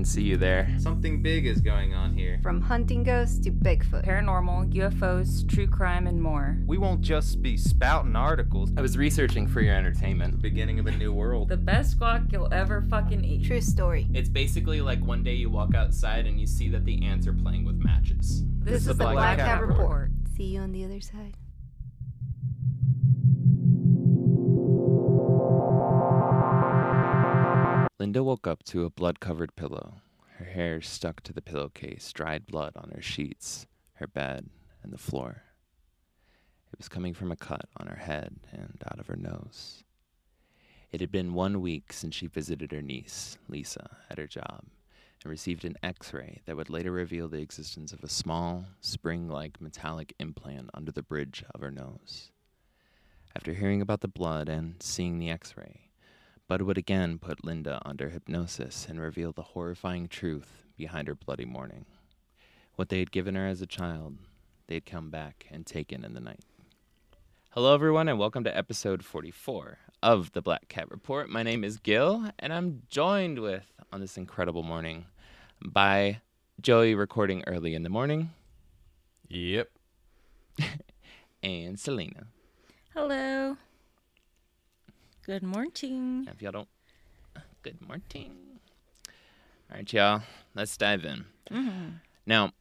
didn't see you there. Something big is going on here. From hunting ghosts to Bigfoot. Paranormal, UFOs, true crime, and more. We won't just be spouting articles. I was researching for your entertainment. The Beginning of a new world. The best squawk you'll ever fucking eat. True story. It's basically like one day you walk outside and you see that the ants are playing with matches. This, is the Black, Cat Report. See you on the other side. Linda woke up to a blood covered pillow. Her hair stuck to the pillowcase, dried blood on her sheets, her bed, and the floor. It was coming from a cut on her head and out of her nose. It had been one week since she visited her niece, Lisa, at her job and received an x ray that would later reveal the existence of a small, spring like metallic implant under the bridge of her nose. After hearing about the blood and seeing the x ray, Budd would again put Linda under hypnosis and reveal the horrifying truth behind her bloody morning. What they had given her as a child, they had come back and taken in the night. Hello, everyone, and welcome to episode 44 of the Black Cat Report. My name is Gil, and I'm joined with, on this incredible morning, by Joey recording early in the morning Yep. and Selena. Hello. Good morning. If y'all don't, good morning. All right, y'all, let's dive in. Mm-hmm. Now,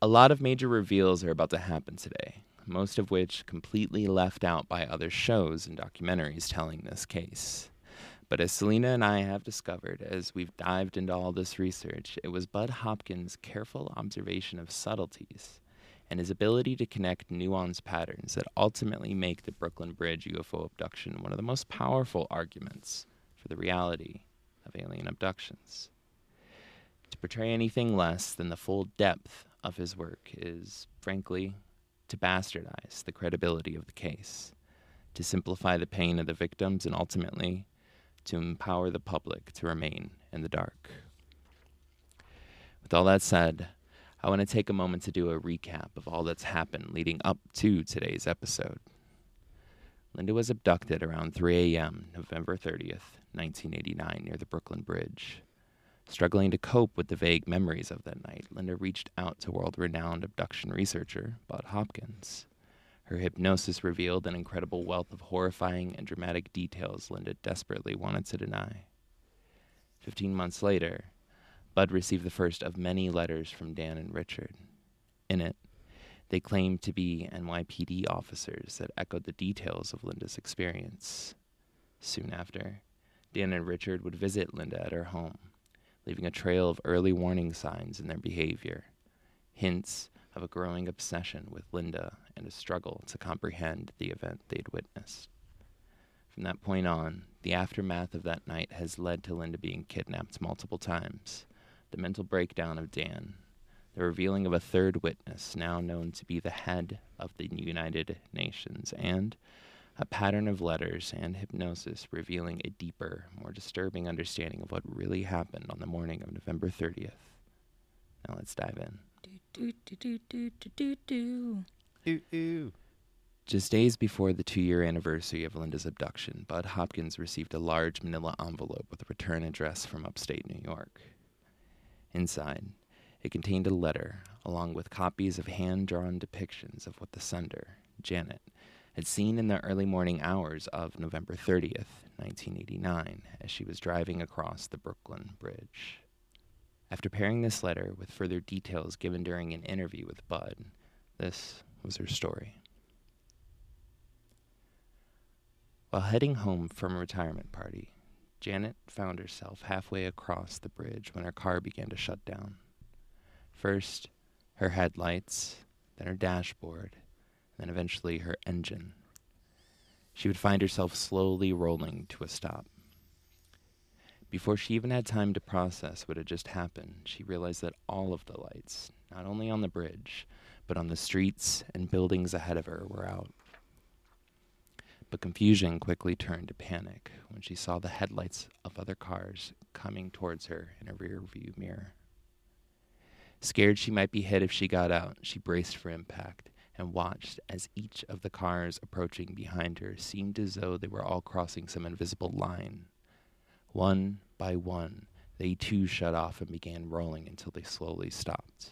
a lot of major reveals are about to happen today, most of which completely left out by other shows and documentaries telling this case. But as Selena and I have discovered as we've dived into all this research, it was Budd Hopkins' careful observation of subtleties and his ability to connect nuanced patterns that ultimately make the Brooklyn Bridge UFO abduction one of the most powerful arguments for the reality of alien abductions. To portray anything less than the full depth of his work is, frankly, to bastardize the credibility of the case, to simplify the pain of the victims, and ultimately to empower the public to remain in the dark. With all that said, I want to take a moment to do a recap of all that's happened leading up to today's episode. Linda was abducted around 3 a.m., November 30th, 1989, near the Brooklyn Bridge. Struggling to cope with the vague memories of that night, Linda reached out to world renowned abduction researcher Budd Hopkins. Her hypnosis revealed an incredible wealth of horrifying and dramatic details Linda desperately wanted to deny. Fifteen months later, Budd received the first of many letters from Dan and Richard. In it, they claimed to be NYPD officers that echoed the details of Linda's experience. Soon after, Dan and Richard would visit Linda at her home, leaving a trail of early warning signs in their behavior, hints of a growing obsession with Linda and a struggle to comprehend the event they'd witnessed. From that point on, the aftermath of that night has led to Linda being kidnapped multiple times, the mental breakdown of Dan, the revealing of a third witness now known to be the head of the United Nations, and a pattern of letters and hypnosis revealing a deeper, more disturbing understanding of what really happened on the morning of November 30th. Now let's dive in. Do, do, do, do, do, do, do. Ooh, ooh. Just days before the two year anniversary of Linda's abduction, Budd Hopkins received a large manila envelope with a return address from upstate New York. Inside, it contained a letter, along with copies of hand drawn depictions of what the sender, Janet, had seen in the early morning hours of November 30th, 1989, as she was driving across the Brooklyn Bridge. After pairing this letter with further details given during an interview with Budd, this was her story. While heading home from a retirement party, Janet found herself halfway across the bridge when her car began to shut down. First, her headlights, then her dashboard, then eventually her engine. She would find herself slowly rolling to a stop. Before she even had time to process what had just happened, she realized that all of the lights, not only on the bridge, but on the streets and buildings ahead of her, were out. But confusion quickly turned to panic when she saw the headlights of other cars coming towards her in a rear view mirror. Scared she might be hit if she got out, she braced for impact and watched as each of the cars approaching behind her seemed as though they were all crossing some invisible line. One by one, they too shut off and began rolling until they slowly stopped.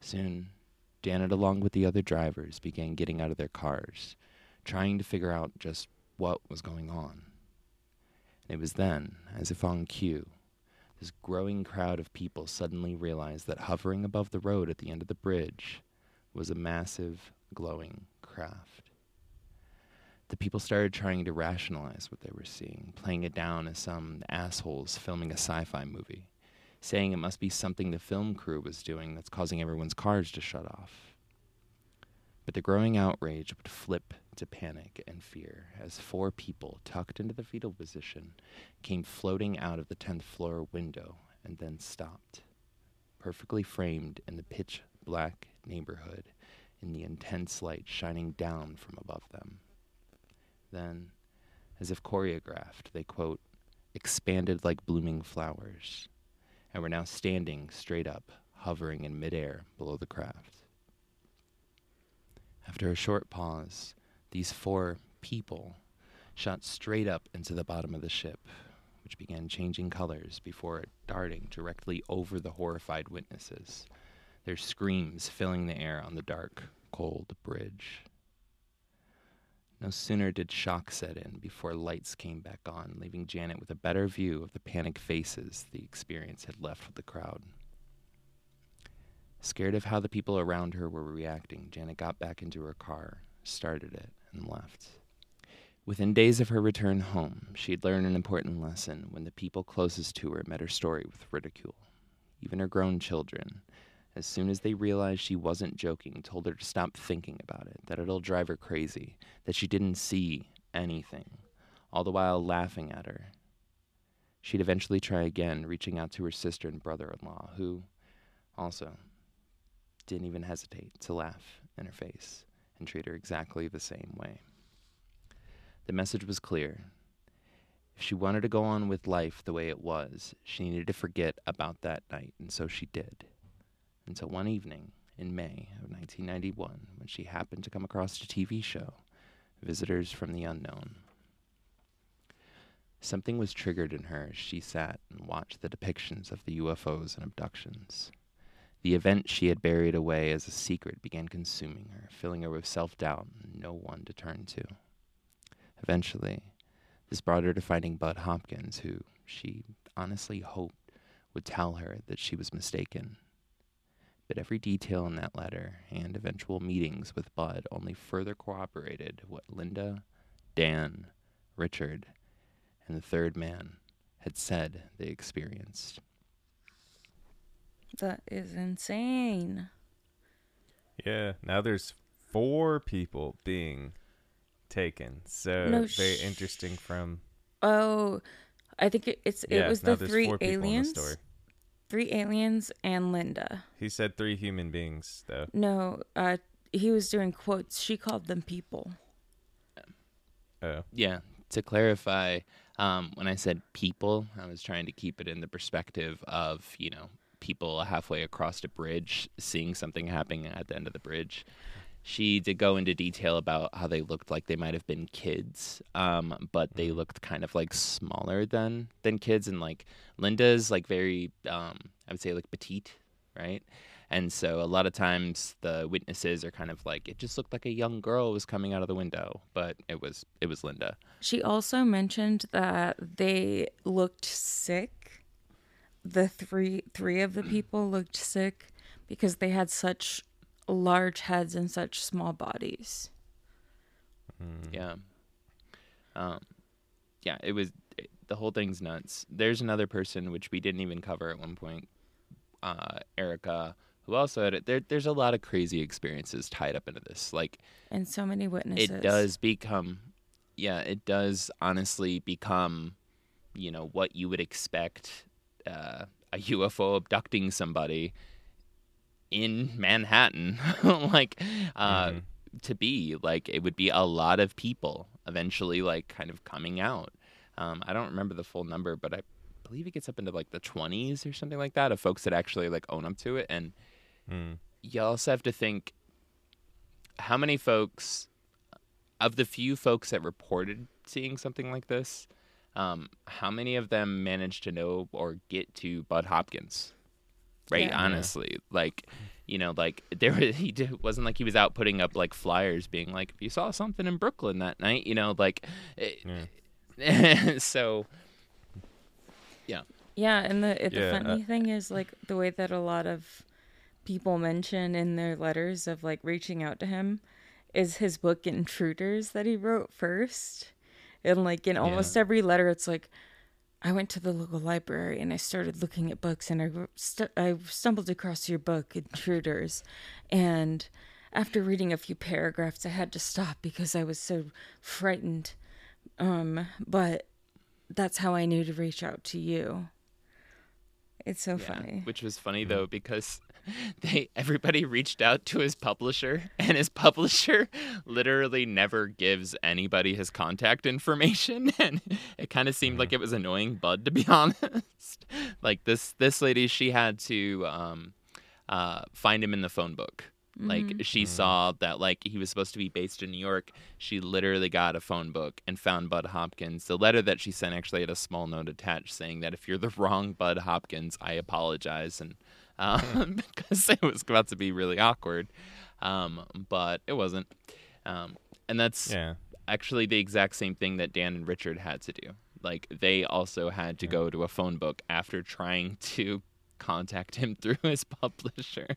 Soon, Janet, along with the other drivers, began getting out of their cars, trying to figure out just what was going on. And it was then, as if on cue, this growing crowd of people suddenly realized that hovering above the road at the end of the bridge was a massive, glowing craft. The people started trying to rationalize what they were seeing, playing it down as some assholes filming a sci fi movie, saying it must be something the film crew was doing that's causing everyone's cars to shut off. But the growing outrage would flip to panic and fear as four people, tucked into the fetal position, came floating out of the 10th floor window and then stopped, perfectly framed in the pitch black neighborhood in the intense light shining down from above them. Then, as if choreographed, they quote, expanded like blooming flowers, and were now standing straight up, hovering in midair below the craft. After a short pause, these four people shot straight up into the bottom of the ship, which began changing colors before darting directly over the horrified witnesses, their screams filling the air on the dark, cold bridge. No sooner did shock set in before lights came back on, leaving Janet with a better view of the panicked faces the experience had left with the crowd. Scared of how the people around her were reacting, Janet got back into her car, started it, and left. Within days of her return home, she had learned an important lesson when the people closest to her met her story with ridicule. Even her grown children, as soon as they realized she wasn't joking, told her to stop thinking about it, that it'll drive her crazy, that she didn't see anything, all the while laughing at her. She'd eventually try again, reaching out to her sister and brother in law, who also didn't even hesitate to laugh in her face and treat her exactly the same way. The message was clear. If she wanted to go on with life the way it was, she needed to forget about that night, and so she did. Until one evening in May of 1991, when she happened to come across a TV show, Visitors from the Unknown. Something was triggered in her as she sat and watched the depictions of the UFOs and abductions. The event she had buried away as a secret began consuming her, filling her with self doubt and no one to turn to. Eventually, this brought her to finding Budd Hopkins, who she honestly hoped would tell her that she was mistaken. But every detail in that letter and eventual meetings with Budd only further corroborated what Linda, Dan, Richard, and the third man had said they experienced. That is insane. Yeah. Now there's four people being taken. So No very interesting from Oh, I think it, it's yeah, it was the three four people in the aliens. story. Three aliens and Linda. He said three human beings though. No, uh, he was doing quotes. She called them people. Oh. Yeah, to clarify, um, when I said people, I was trying to keep it in the perspective of, you know, people halfway across a bridge seeing something happening at the end of the bridge. She did go into detail about how they looked like they might have been kids, um, but they looked kind of like smaller than than kids, and like Linda's like very, um, I would say like petite, right? And so a lot of times the witnesses are kind of like it just looked like a young girl was coming out of the window, but it was it was Linda. She also mentioned that they looked sick. The three three of the people looked sick because they had such large heads and such small bodies. Yeah. Um, yeah, it was it- the whole thing's nuts. There's another person which we didn't even cover at one point, uh, Erica, who also had it. There, there's a lot of crazy experiences tied up into this. Like And so many witnesses. it does become, yeah, it does honestly become, you know, what you would expect uh, a UFO abducting somebody in Manhattan, like uh, Mhm. to be. Like it would be a lot of people eventually, like kind of coming out. Um, I don't remember the full number, but I believe it gets up into like the 20s or something like that of folks that actually like own up to it. And Mm. you also have to think how many folks of the few folks that reported seeing something like this Um, how many of them managed to know or get to Budd Hopkins? Right, Yeah. honestly, like you know, like there was, he did, wasn't like he was out putting up like flyers, being like, "If you saw something in Brooklyn that night," you know, like. Yeah. so Yeah, Yeah, and the the Yeah, funny uh, thing is like the way that a lot of people mention in their letters of like reaching out to him is his book Intruders that he wrote first. And like in almost every letter it's like I went to the local library and I started looking at books and I st- I stumbled across your book Intruders and after reading a few paragraphs I had to stop because I was so frightened. Um but that's how I knew to reach out to you. It's so Yeah, funny. Which was funny though because they everybody reached out to his publisher and his publisher literally never gives anybody his contact information and it kind of seemed like it was annoying Budd to be honest. like this this lady she had to um uh find him in the phone book. Like she saw that like he was supposed to be based in New York. She literally got a phone book and found Budd Hopkins. The letter that she sent actually had a small note attached saying that if you're the wrong Budd Hopkins, I apologize and um, because it was about to be really awkward. Um, but it wasn't. Um, and that's Yeah. actually the exact same thing that Dan and Richard had to do. Like they also had to go to a phone book after trying to contact him through his publisher.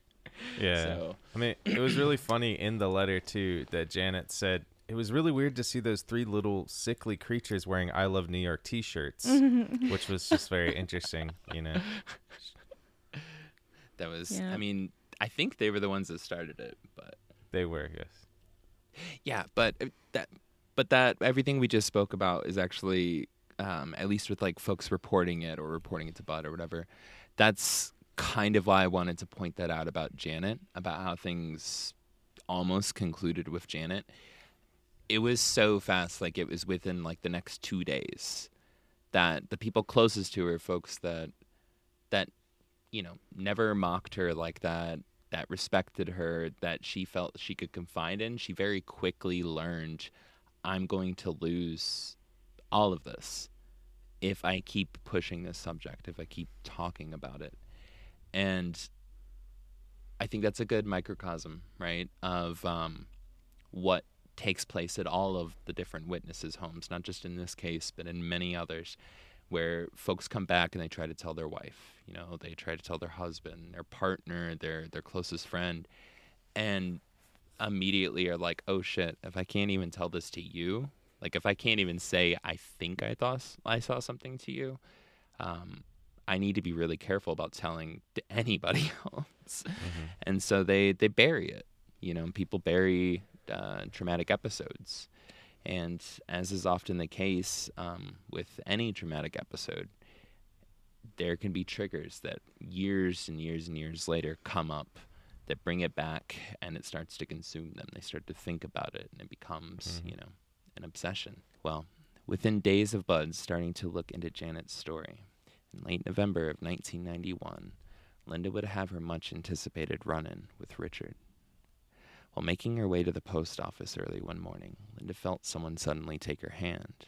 Yeah. So- I mean, it was really funny in the letter too that Janet said it was really weird to see those three little sickly creatures wearing "I Love New York" T-shirts, which was just very interesting. You know. That was, Yeah. I mean, I think they were the ones that started it, but They were, yes. yeah, but uh, that, but that everything we just spoke about is actually, um, at least with like folks reporting it or reporting it to Budd or whatever. That's kind of why I wanted to point that out about Janet, about how things almost concluded with Janet. It was so fast, like it was within like the next two days, that the people closest to her, folks that that you know never mocked her like that that respected her that she felt she could confide in she very quickly learned i'm going to lose all of this if i keep pushing this subject if i keep talking about it and i think that's a good microcosm right of um, what takes place at all of the different witnesses homes not just in this case but in many others where folks come back and they try to tell their wife, you know, they try to tell their husband, their partner, their their closest friend, and immediately are like, "Oh shit! If I can't even tell this to you, like if I can't even say I think I thought I saw something to you, um, I need to be really careful about telling to anybody else." And so they they bury it. You know, people bury uh, traumatic episodes. And as is often the case um, with any traumatic episode, there can be triggers that years and years and years later come up that bring it back and it starts to consume them. They start to think about it and it becomes, you know, an obsession. Well, within days of Budd starting to look into Janet's story, in late November of 1991, Linda would have her much anticipated run in with Richard. While making her way to the post office early one morning, Linda felt someone suddenly take her hand.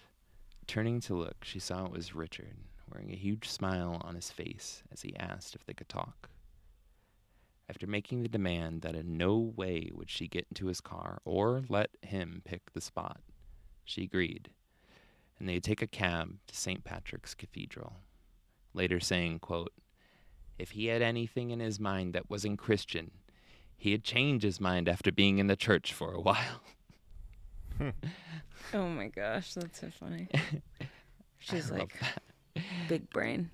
Turning to look, she saw it was Richard, wearing a huge smile on his face as he asked if they could talk. After making the demand that in no way would she get into his car or let him pick the spot, she agreed, and they'd take a cab to St. Patrick's Cathedral, later saying, quote, If he had anything in his mind that wasn't Christian, he had changed his mind after being in the church for a while. Oh my gosh, that's so funny. She's like big brain.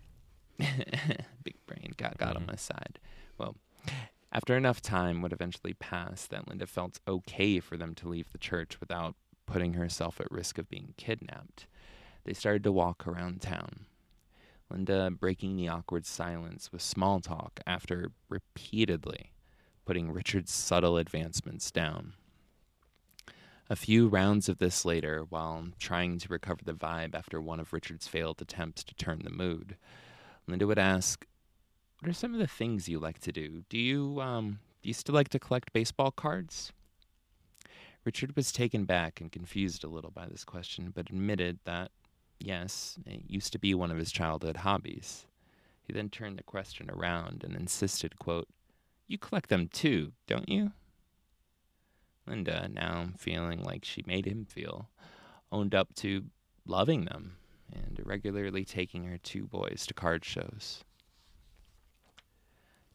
Big brain got got on mm-hmm. my side. Well, after enough time would eventually pass that Linda felt okay for them to leave the church without putting herself at risk of being kidnapped, they started to walk around town. Linda breaking the awkward silence with small talk after repeatedly putting Richard's subtle advancements down. A few rounds of this later, while trying to recover the vibe after one of Richard's failed attempts to turn the mood, Linda would ask, "What are some of the things you like to do? Do you um do you still like to collect baseball cards?" Richard was taken back and confused a little by this question, but admitted that yes, it used to be one of his childhood hobbies. He then turned the question around and insisted, quote, You collect them too, don't you? Linda, now feeling like she made him feel, owned up to loving them and regularly taking her two boys to card shows.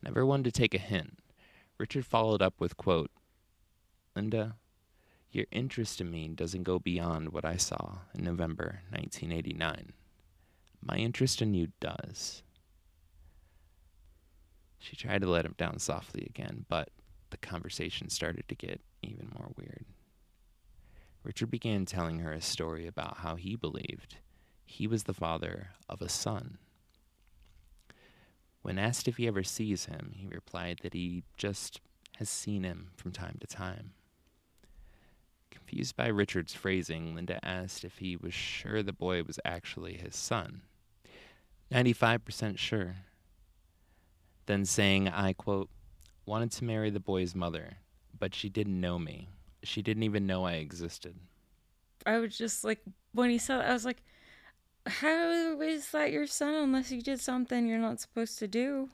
Never one to take a hint, Richard followed up with, quote, Linda, your interest in me doesn't go beyond what I saw in November 1989. My interest in you does. She tried to let him down softly again, but the conversation started to get even more weird. Richard began telling her a story about how he believed he was the father of a son. When asked if he ever sees him, he replied that he just has seen him from time to time. Confused by Richard's phrasing, Linda asked if he was sure the boy was actually his son. 95% sure. Then saying, I quote, wanted to marry the boy's mother, but she didn't know me. She didn't even know I existed. I was just like, when he said, that, I was like, how is that your son unless you did something you're not supposed to do?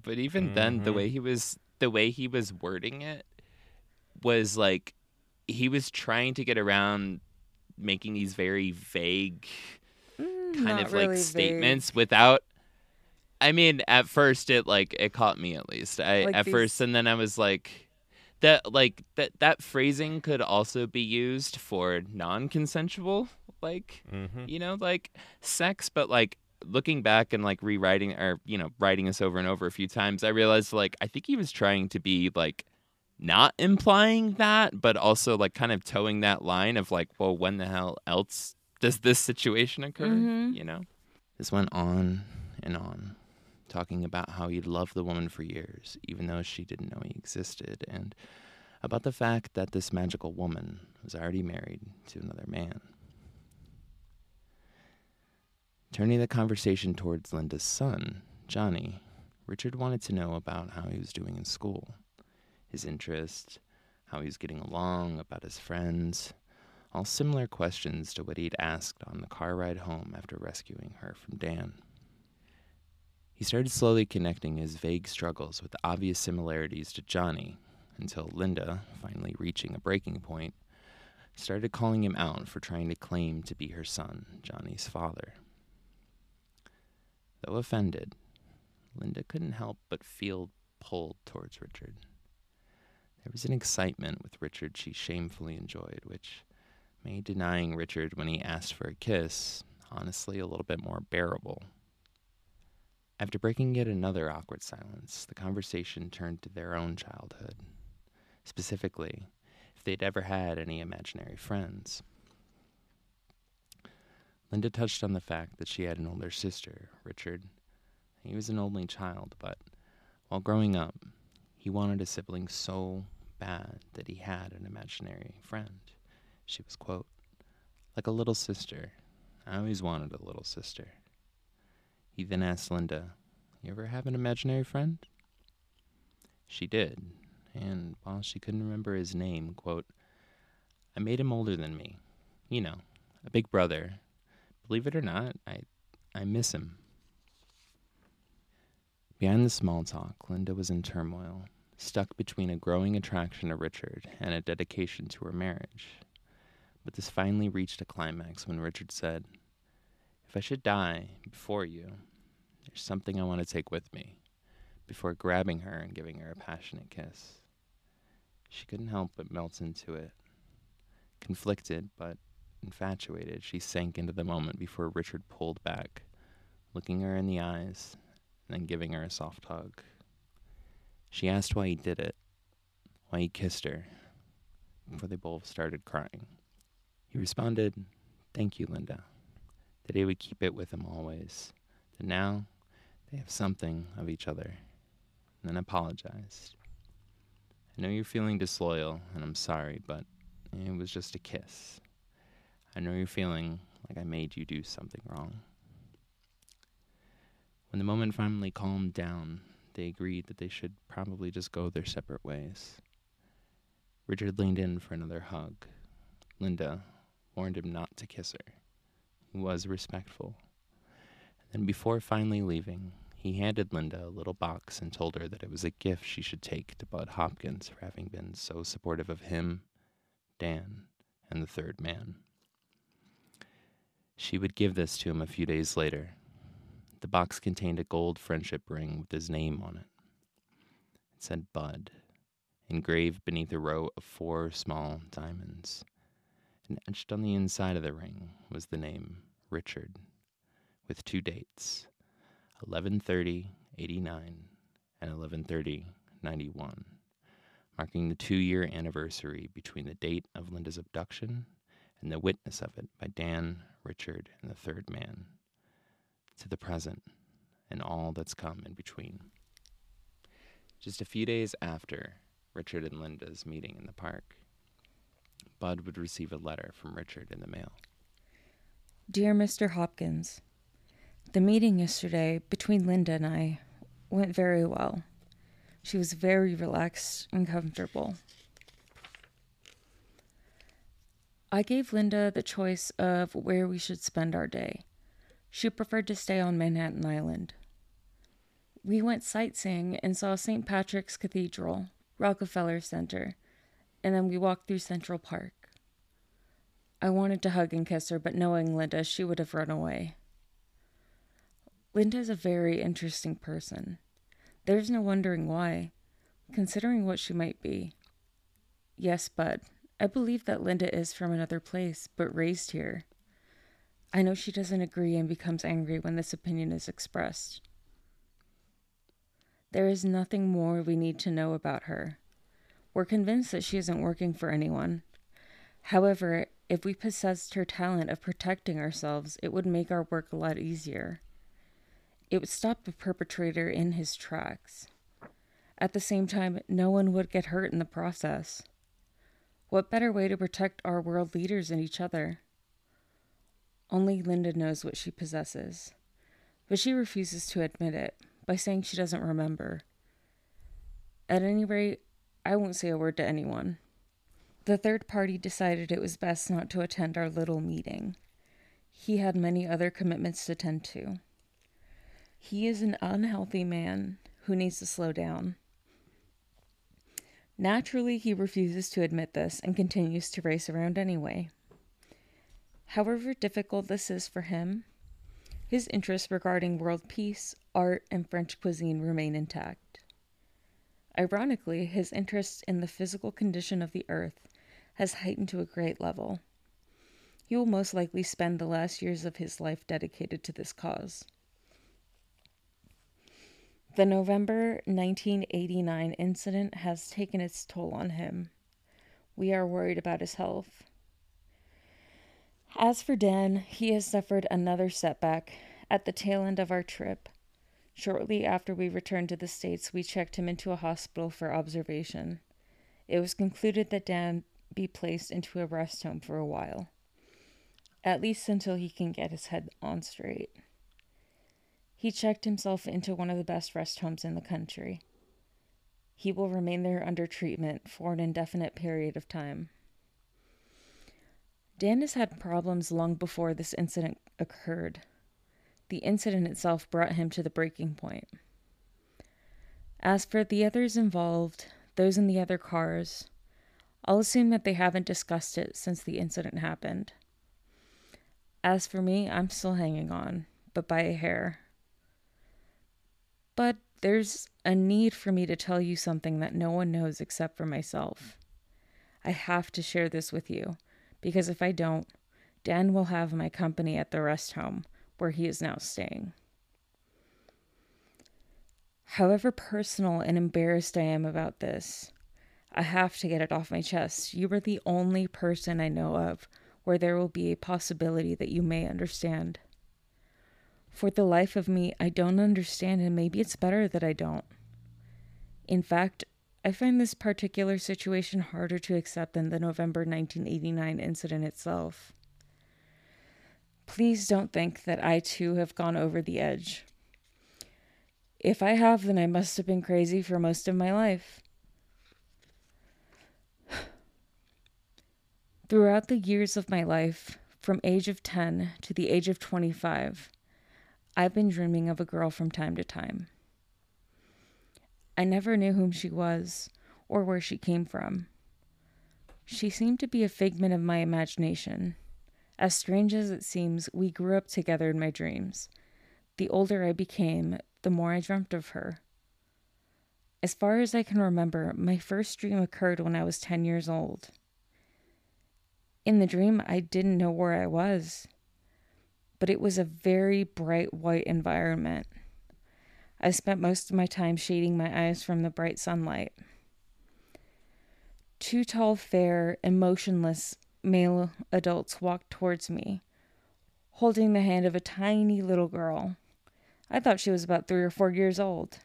But even then, the Mhm. way he was, the way he was wording it, was like he was trying to get around making these very vague Mm, kind not of like really vague. statements without I mean, at first it like it caught me at least. I Like at these- first and then I was like that like that that phrasing could also be used for non-consensual like Mm-hmm. you know like sex but like looking back and like rewriting or you know writing this over and over a few times I realized like I think he was trying to be like not implying that but also like kind of toeing that line of like well when the hell else does this situation occur Mhm. you know? This went on and on talking about how he'd loved the woman for years even though she didn't know he existed and about the fact that this magical woman was already married to another man. Turning the conversation towards Linda's son, Johnny, Richard wanted to know about how he was doing in school, his interests, how he was getting along, about his friends, all similar questions to what he'd asked on the car ride home after rescuing her from Dan. He started slowly connecting his vague struggles with obvious similarities to Johnny until Linda, finally reaching a breaking point, started calling him out for trying to claim to be her son, Johnny's father. Though offended, Linda couldn't help but feel pulled towards Richard. There was an excitement with Richard she shamefully enjoyed, which made denying Richard when he asked for a kiss honestly a little bit more bearable. After breaking yet another awkward silence, the conversation turned to their own childhood. Specifically, if they'd ever had any imaginary friends. Linda touched on the fact that she had an older sister, Richard. He was an only child, but while growing up, he wanted a sibling so bad that he had an imaginary friend. She was, quote, like a little sister. I always wanted a little sister. He then asked Linda, You ever have an imaginary friend? She did, and while she couldn't remember his name, quote, I made him older than me. You know, a big brother. Believe it or not, I I miss him. Behind the small talk, Linda was in turmoil, stuck between a growing attraction to Richard and a dedication to her marriage. But this finally reached a climax when Richard said, If I should die before you, there's something I want to take with me, before grabbing her and giving her a passionate kiss. She couldn't help but melt into it. Conflicted, but infatuated, she sank into the moment before Richard pulled back, looking her in the eyes and then giving her a soft hug. She asked why he did it, why he kissed her, before they both started crying. He responded, Thank you, Linda, that he would keep it with him always, that now they have something of each other, and then apologized. I know you're feeling disloyal, and I'm sorry, but it was just a kiss. I know you're feeling like I made you do something wrong. When the moment finally calmed down, they agreed that they should probably just go their separate ways. Richard leaned in for another hug. Linda, warned him not to kiss her. He was respectful. And then, before finally leaving, he handed Linda a little box and told her that it was a gift she should take to Budd Hopkins for having been so supportive of him, Dan, and the third man. She would give this to him a few days later. The box contained a gold friendship ring with his name on it. It said Budd, engraved beneath a row of four small diamonds. And etched on the inside of the ring was the name Richard, with two dates 1130 89 and 1130 91, marking the two year anniversary between the date of Linda's abduction and the witness of it by Dan, Richard, and the third man, to the present and all that's come in between. Just a few days after Richard and Linda's meeting in the park, Bud would receive a letter from Richard in the mail. Dear Mr. Hopkins, the meeting yesterday between Linda and I went very well. She was very relaxed and comfortable. I gave Linda the choice of where we should spend our day. She preferred to stay on Manhattan Island. We went sightseeing and saw St. Patrick's Cathedral, Rockefeller Center, and then we walked through Central Park. I wanted to hug and kiss her, but knowing Linda, she would have run away. Linda is a very interesting person. There's no wondering why, considering what she might be. Yes, Budd, I believe that Linda is from another place, but raised here. I know she doesn't agree and becomes angry when this opinion is expressed. There is nothing more we need to know about her. We're convinced that she isn't working for anyone. However, if we possessed her talent of protecting ourselves, it would make our work a lot easier. It would stop the perpetrator in his tracks. At the same time, no one would get hurt in the process. What better way to protect our world leaders and each other? Only Linda knows what she possesses, but she refuses to admit it by saying she doesn't remember. At any rate, I won't say a word to anyone. The third party decided it was best not to attend our little meeting. He had many other commitments to tend to. He is an unhealthy man who needs to slow down. Naturally, he refuses to admit this and continues to race around anyway. However difficult this is for him, his interests regarding world peace, art, and French cuisine remain intact. Ironically, his interest in the physical condition of the earth has heightened to a great level. He will most likely spend the last years of his life dedicated to this cause. The November 1989 incident has taken its toll on him. We are worried about his health. As for Dan, he has suffered another setback at the tail end of our trip. Shortly after we returned to the States, we checked him into a hospital for observation. It was concluded that Dan be placed into a rest home for a while, at least until he can get his head on straight. He checked himself into one of the best rest homes in the country. He will remain there under treatment for an indefinite period of time. Dan has had problems long before this incident occurred. The incident itself brought him to the breaking point. As for the others involved, those in the other cars, I'll assume that they haven't discussed it since the incident happened. As for me, I'm still hanging on, but by a hair. But there's a need for me to tell you something that no one knows except for myself. I have to share this with you, because if I don't, Dan will have my company at the rest home where he is now staying. However personal and embarrassed I am about this, I have to get it off my chest. You are the only person I know of where there will be a possibility that you may understand. For the life of me, I don't understand, and maybe it's better that I don't. In fact, I find this particular situation harder to accept than the November 1989 incident itself. Please don't think that I too have gone over the edge. If I have, then I must have been crazy for most of my life. Throughout the years of my life, from age of 10 to the age of 25, I've been dreaming of a girl from time to time. I never knew whom she was or where she came from. She seemed to be a figment of my imagination. As strange as it seems, we grew up together in my dreams. The older I became, the more I dreamt of her. As far as I can remember, my first dream occurred when I was 10 years old. In the dream, I didn't know where I was, but it was a very bright white environment. I spent most of my time shading my eyes from the bright sunlight. Two tall, fair, and motionless male adults walked towards me, holding the hand of a tiny little girl. I thought she was about three or four years old.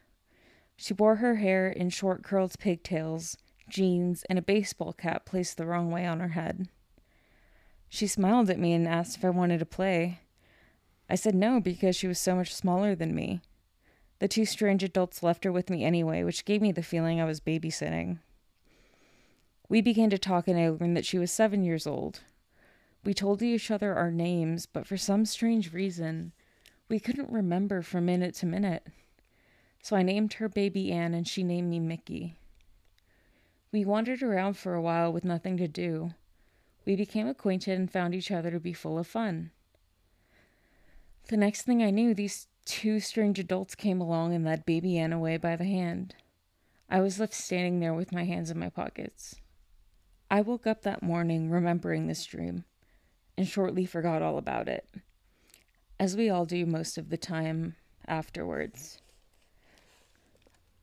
She wore her hair in short curled pigtails, jeans, and a baseball cap placed the wrong way on her head. She smiled at me and asked if I wanted to play. I said no because she was so much smaller than me. The two strange adults left her with me anyway, which gave me the feeling I was babysitting. We began to talk, and I learned that she was seven years old. We told each other our names, but for some strange reason, we couldn't remember from minute to minute. So I named her Baby Ann, and she named me Mickey. We wandered around for a while with nothing to do. We became acquainted and found each other to be full of fun. The next thing I knew, these two strange adults came along and led Baby Ann away by the hand. I was left standing there with my hands in my pockets. I woke up that morning remembering this dream and shortly forgot all about it, as we all do most of the time afterwards.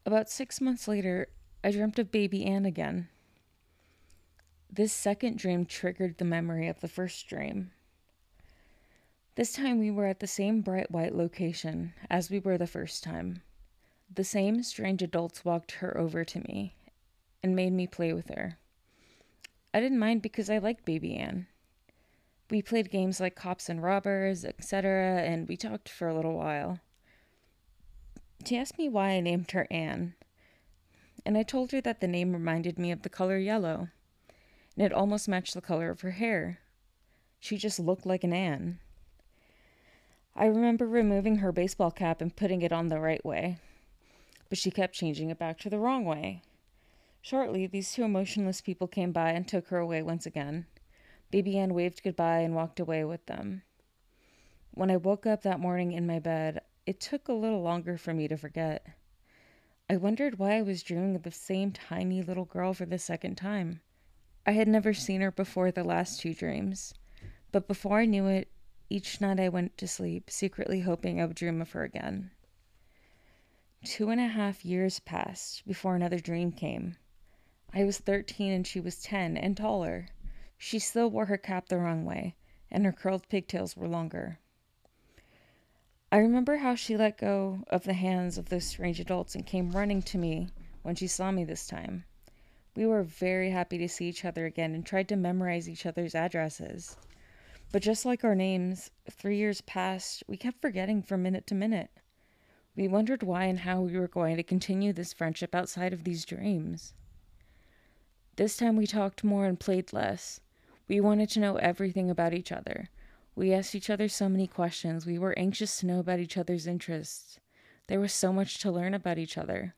About six months later, I dreamt of Baby Ann again. This second dream triggered the memory of the first dream. This time we were at the same bright white location as we were the first time. The same strange adults walked her over to me and made me play with her. I didn't mind because I liked Baby Ann. We played games like cops and robbers, etc., and we talked for a little while. She asked me why I named her Anne, and I told her that the name reminded me of the color yellow and it almost matched the color of her hair. She just looked like an Anne. I remember removing her baseball cap and putting it on the right way, but she kept changing it back to the wrong way. Shortly, these two emotionless people came by and took her away once again. Baby Ann waved goodbye and walked away with them. When I woke up that morning in my bed, it took a little longer for me to forget. I wondered why I was dreaming of the same tiny little girl for the second time. I had never seen her before the last two dreams, but before I knew it, each night I went to sleep, secretly hoping I would dream of her again. Two and a half years passed before another dream came. I was 13 and she was 10 and taller. She still wore her cap the wrong way, and her curled pigtails were longer. I remember how she let go of the hands of those strange adults and came running to me when she saw me this time. We were very happy to see each other again and tried to memorize each other's addresses. But just like our names, three years passed, we kept forgetting from minute to minute. We wondered why and how we were going to continue this friendship outside of these dreams. This time we talked more and played less. We wanted to know everything about each other. We asked each other so many questions. We were anxious to know about each other's interests. There was so much to learn about each other.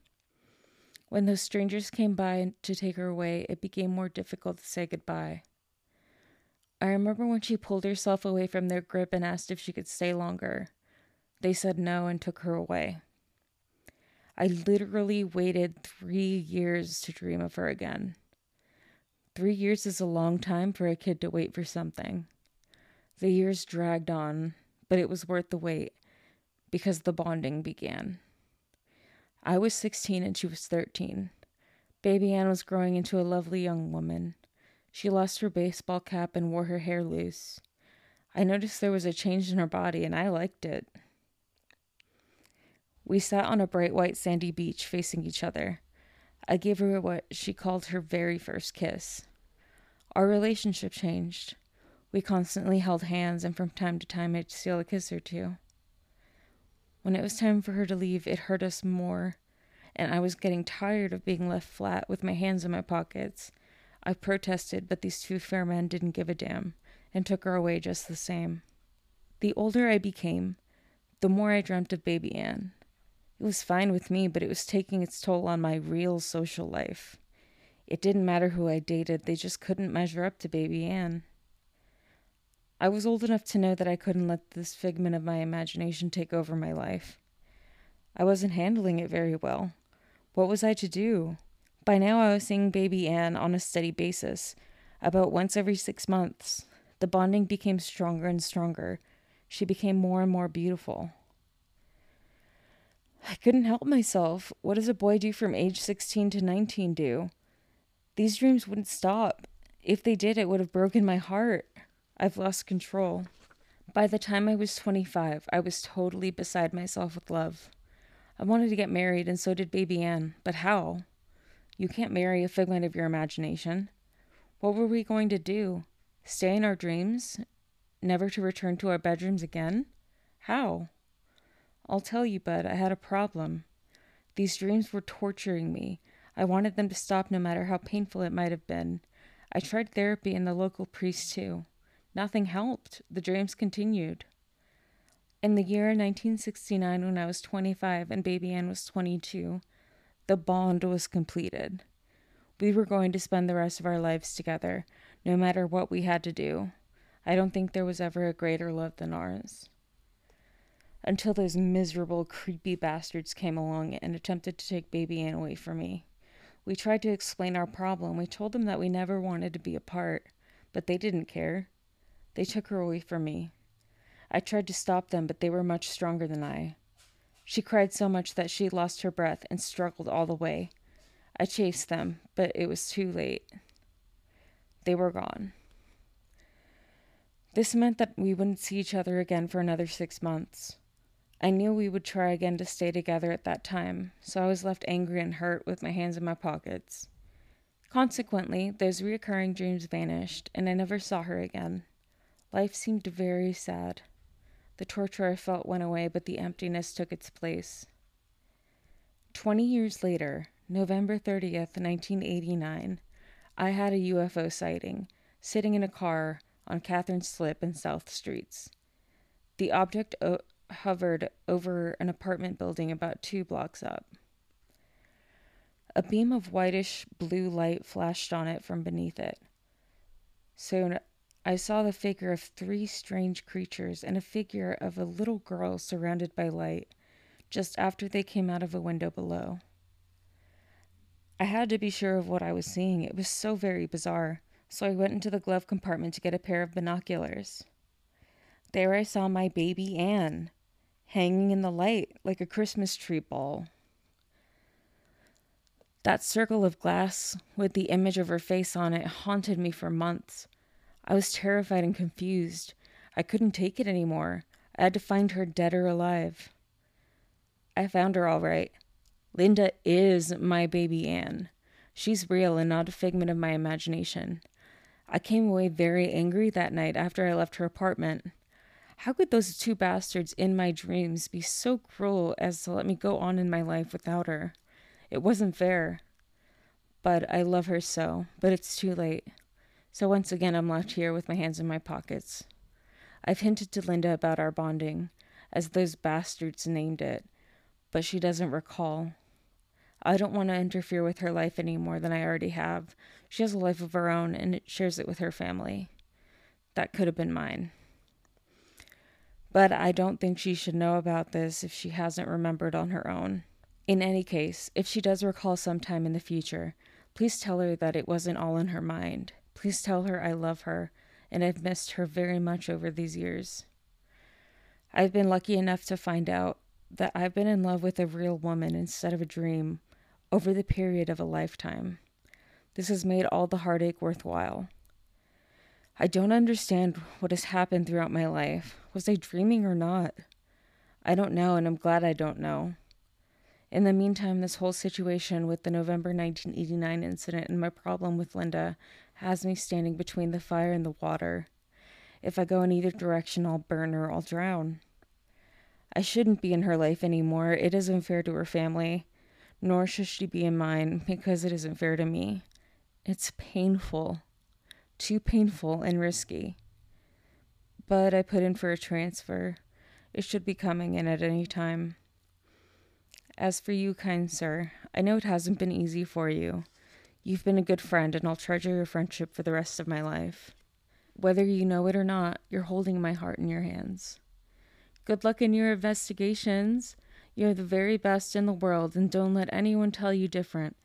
When those strangers came by to take her away, it became more difficult to say goodbye. I remember when she pulled herself away from their grip and asked if she could stay longer. They said no and took her away. I literally waited three years to dream of her again. Three years is a long time for a kid to wait for something. The years dragged on, but it was worth the wait because the bonding began. I was 16 and she was 13. Baby Ann was growing into a lovely young woman. She lost her baseball cap and wore her hair loose. I noticed there was a change in her body and I liked it. We sat on a bright white sandy beach facing each other. I gave her what she called her very first kiss. Our relationship changed. We constantly held hands, and from time to time I'd steal a kiss or two. When it was time for her to leave, it hurt us more, and I was getting tired of being left flat with my hands in my pockets. I protested, but these two fair men didn't give a damn and took her away just the same. The older I became, the more I dreamt of baby Anne. It was fine with me, but it was taking its toll on my real social life. It didn't matter who I dated, they just couldn't measure up to baby Anne. I was old enough to know that I couldn't let this figment of my imagination take over my life. I wasn't handling it very well. What was I to do? By now, I was seeing baby Anne on a steady basis, about once every six months. The bonding became stronger and stronger. She became more and more beautiful. I couldn't help myself. What does a boy do from age 16 to 19 do? These dreams wouldn't stop. If they did, it would have broken my heart. I've lost control. By the time I was 25, I was totally beside myself with love. I wanted to get married, and so did baby Anne. But how? You can't marry a figment of your imagination. What were we going to do? Stay in our dreams? Never to return to our bedrooms again? How? I'll tell you, Budd, I had a problem. These dreams were torturing me. I wanted them to stop no matter how painful it might have been. I tried therapy and the local priest, too. Nothing helped. The dreams continued. In the year 1969, when I was 25 and baby Anne was 22, the bond was completed. We were going to spend the rest of our lives together, no matter what we had to do. I don't think there was ever a greater love than ours. Until those miserable, creepy bastards came along and attempted to take baby Anne away from me. We tried to explain our problem. We told them that we never wanted to be apart, but they didn't care. They took her away from me. I tried to stop them, but they were much stronger than I. She cried so much that she lost her breath and struggled all the way. I chased them, but it was too late. They were gone. This meant that we wouldn't see each other again for another six months. I knew we would try again to stay together at that time, so I was left angry and hurt with my hands in my pockets. Consequently, those recurring dreams vanished, and I never saw her again. Life seemed very sad. The torture I felt went away, but the emptiness took its place. Twenty years later, November 30th, 1989, I had a UFO sighting, sitting in a car on Catherine Slip and South Streets. The object o- hovered over an apartment building about two blocks up. A beam of whitish blue light flashed on it from beneath it. Soon I saw the figure of three strange creatures and a figure of a little girl surrounded by light just after they came out of a window below. I had to be sure of what I was seeing. It was so very bizarre, so I went into the glove compartment to get a pair of binoculars. There I saw my baby Anne, hanging in the light like a Christmas tree ball. That circle of glass with the image of her face on it haunted me for months. I was terrified and confused. I couldn't take it anymore. I had to find her dead or alive. I found her all right. Linda is my baby Anne. She's real and not a figment of my imagination. I came away very angry that night after I left her apartment. How could those two bastards in my dreams be so cruel as to let me go on in my life without her? It wasn't fair. But I love her so, but it's too late. So once again, I'm left here with my hands in my pockets. I've hinted to Linda about our bonding, as those bastards named it, but she doesn't recall. I don't want to interfere with her life any more than I already have. She has a life of her own and it shares it with her family. That could have been mine. But I don't think she should know about this if she hasn't remembered on her own. In any case, if she does recall sometime in the future, please tell her that it wasn't all in her mind. Please tell her I love her and I've missed her very much over these years. I've been lucky enough to find out that I've been in love with a real woman instead of a dream over the period of a lifetime. This has made all the heartache worthwhile. I don't understand what has happened throughout my life. Was I dreaming or not? I don't know, and I'm glad I don't know. In the meantime, this whole situation with the November 1989 incident and my problem with Linda has me standing between the fire and the water. If I go in either direction, I'll burn or I'll drown. I shouldn't be in her life anymore. It isn't fair to her family, nor should she be in mine because it isn't fair to me. It's painful, too painful and risky. But I put in for a transfer. It should be coming in at any time. As for you, kind sir, I know it hasn't been easy for you. You've been a good friend, and I'll treasure your friendship for the rest of my life. Whether you know it or not, you're holding my heart in your hands. Good luck in your investigations. You're the very best in the world, and don't let anyone tell you different.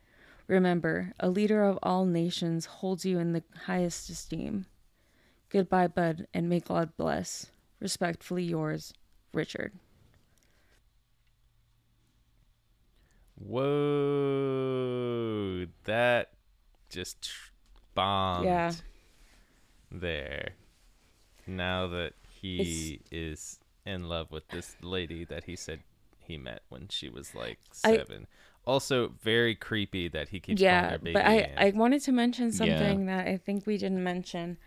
Remember, a leader of all nations holds you in the highest esteem. Goodbye, Budd, and may God bless. Respectfully yours, Richard. Whoa, that just tr- bombed Yeah. there. Now that he is in love with this lady that he said he met when she was like I- seven. also, very creepy that he keeps calling yeah, her baby. but I. I wanted to mention Yeah. something that I think we didn't mention.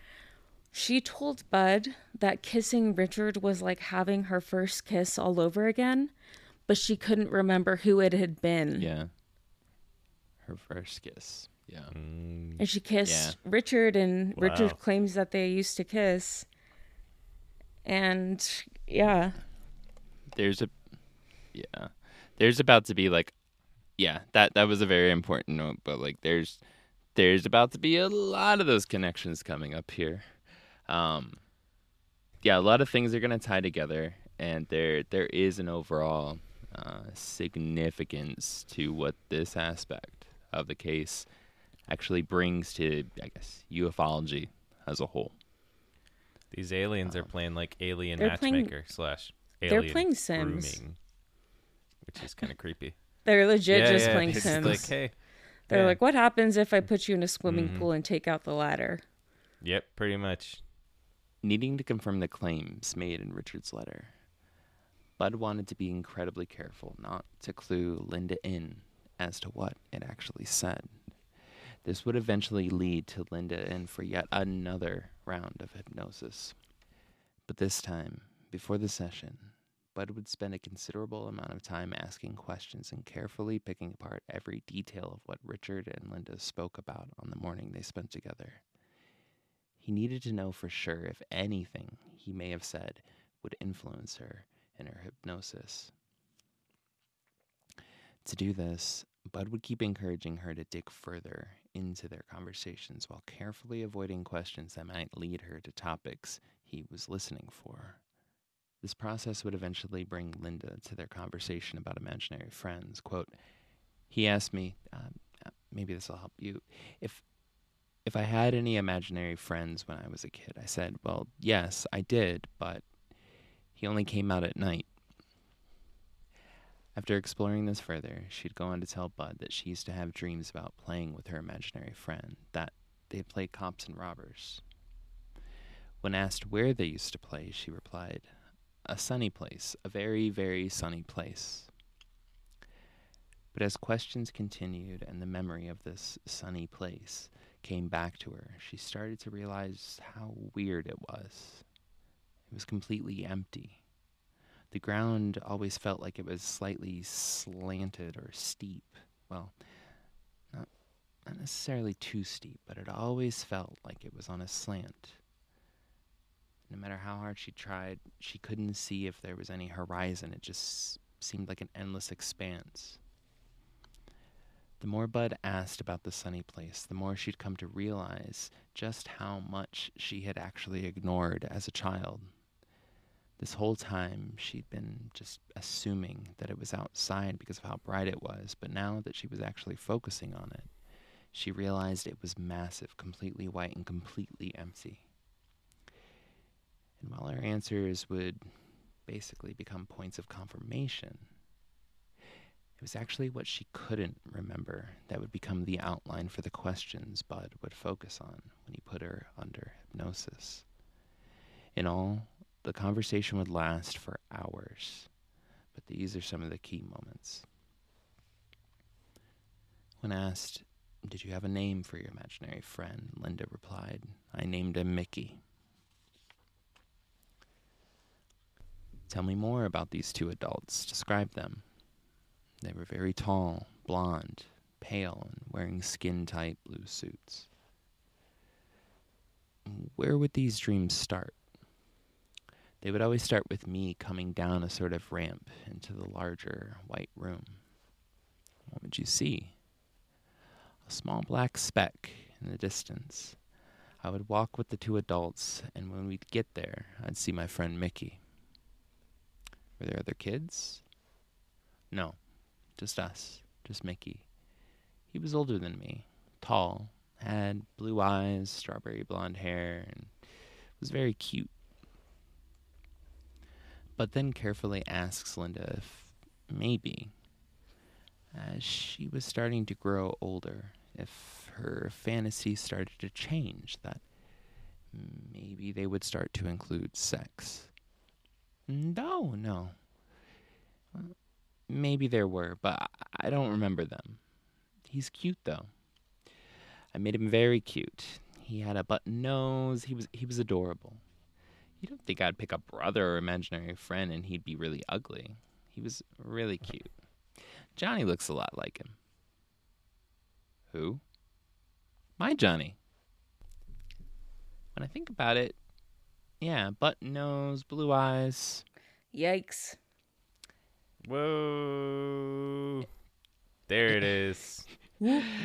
She told Budd that kissing Richard was like having her first kiss all over again, but she couldn't remember who it had been. Yeah. Her first kiss. Yeah. Mm, And she kissed Richard, and Wow. Richard claims that they used to kiss. And yeah, There's a yeah. There's about to be like yeah, that that was a very important note, but like there's there's about to be a lot of those connections coming up here. Um yeah, a lot of things are going to tie together and there there is an overall uh, significance to what this aspect of the case actually brings to I guess ufology as a whole. these aliens are playing like alien They're playing- matchmaker slash they're alien playing Sims. grooming, which is kind of creepy. they're legit yeah, just yeah, playing it's Sims. Like, hey, they're yeah. like, what happens if I put you in a swimming Mhm. pool and take out the ladder? yep, pretty much. Needing to confirm the claims made in Richard's letter, Budd wanted to be incredibly careful not to clue Linda in as to what it actually said. This would eventually lead to Linda in for yet another round of hypnosis. But this time, before the session, Budd would spend a considerable amount of time asking questions and carefully picking apart every detail of what Richard and Linda spoke about on the morning they spent together. He needed to know for sure if anything he may have said would influence her in her hypnosis. To do this, Budd would keep encouraging her to dig further into their conversations while carefully avoiding questions that might lead her to topics he was listening for. This process would eventually bring Linda to their conversation about imaginary friends. Quote, he asked me, um, maybe this will help you, if if I had any imaginary friends when I was a kid. I said, well, yes, I did, but he only came out at night. After exploring this further, she'd go on to tell Budd that she used to have dreams about playing with her imaginary friend, that they'd play cops and robbers. When asked where they used to play, she replied, a sunny place, a very, very sunny place. But as questions continued and the memory of this sunny place came back to her, she started to realize how weird it was. It was completely empty. The ground always felt like it was slightly slanted or steep. Well, not, not necessarily too steep, but it always felt like it was on a slant. No matter how hard she tried, she couldn't see if there was any horizon. It just seemed like an endless expanse. The more Budd asked about the sunny place, the more she'd come to realize just how much she had actually ignored as a child. This whole time, she'd been just assuming that it was outside because of how bright it was, but now that she was actually focusing on it, she realized it was massive, completely white, and completely empty. And while her answers would basically become points of confirmation, it was actually what she couldn't remember that would become the outline for the questions Budd would focus on when he put her under hypnosis. In all, the conversation would last for hours, but these are some of the key moments. When asked, Did you have a name for your imaginary friend? Linda replied, I named him Mickey. Tell me more about these two adults. Describe them. They were very tall, blonde, pale and wearing skin tight blue suits. Where would these dreams start? They would always start with me coming down a sort of ramp into the larger white room. What would you see? A small black speck in the distance. I would walk with the two adults, and when we'd get there, I'd see my friend Mickey. Were there other kids? No, just us, just Mickey. He was older than me, tall, had blue eyes, strawberry blonde hair, and was very cute. Budd then carefully asks Linda if maybe, as she was starting to grow older, if her fantasy started to change, that maybe they would start to include sex. No, no. Maybe there were, but I don't remember them. He's cute though. I made him very cute. He had a button nose. He was he was adorable. You don't think I'd pick a brother or imaginary friend and he'd be really ugly. He was really cute. Johnny looks a lot like him. Who? My Johnny. When I think about it, yeah, button nose, blue eyes. Yikes. Whoa. There it is.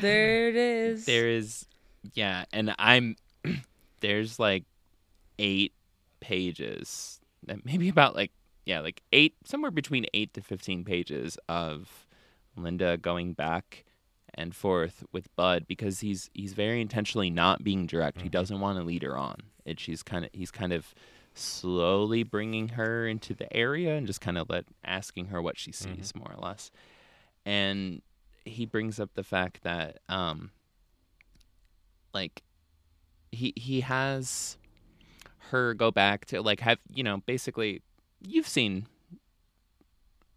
There it is. There is, yeah, and I'm, there's like eight pages, maybe about like, yeah, like eight, somewhere between eight to 15 pages of Linda going back and forth with Budd because he's he's very intentionally not being direct. He doesn't want to lead her on. And she's kind of he's kind of slowly bringing her into the area and just kind of let asking her what she sees more or less. And he brings up the fact that um like he he has her go back to like have you know basically you've seen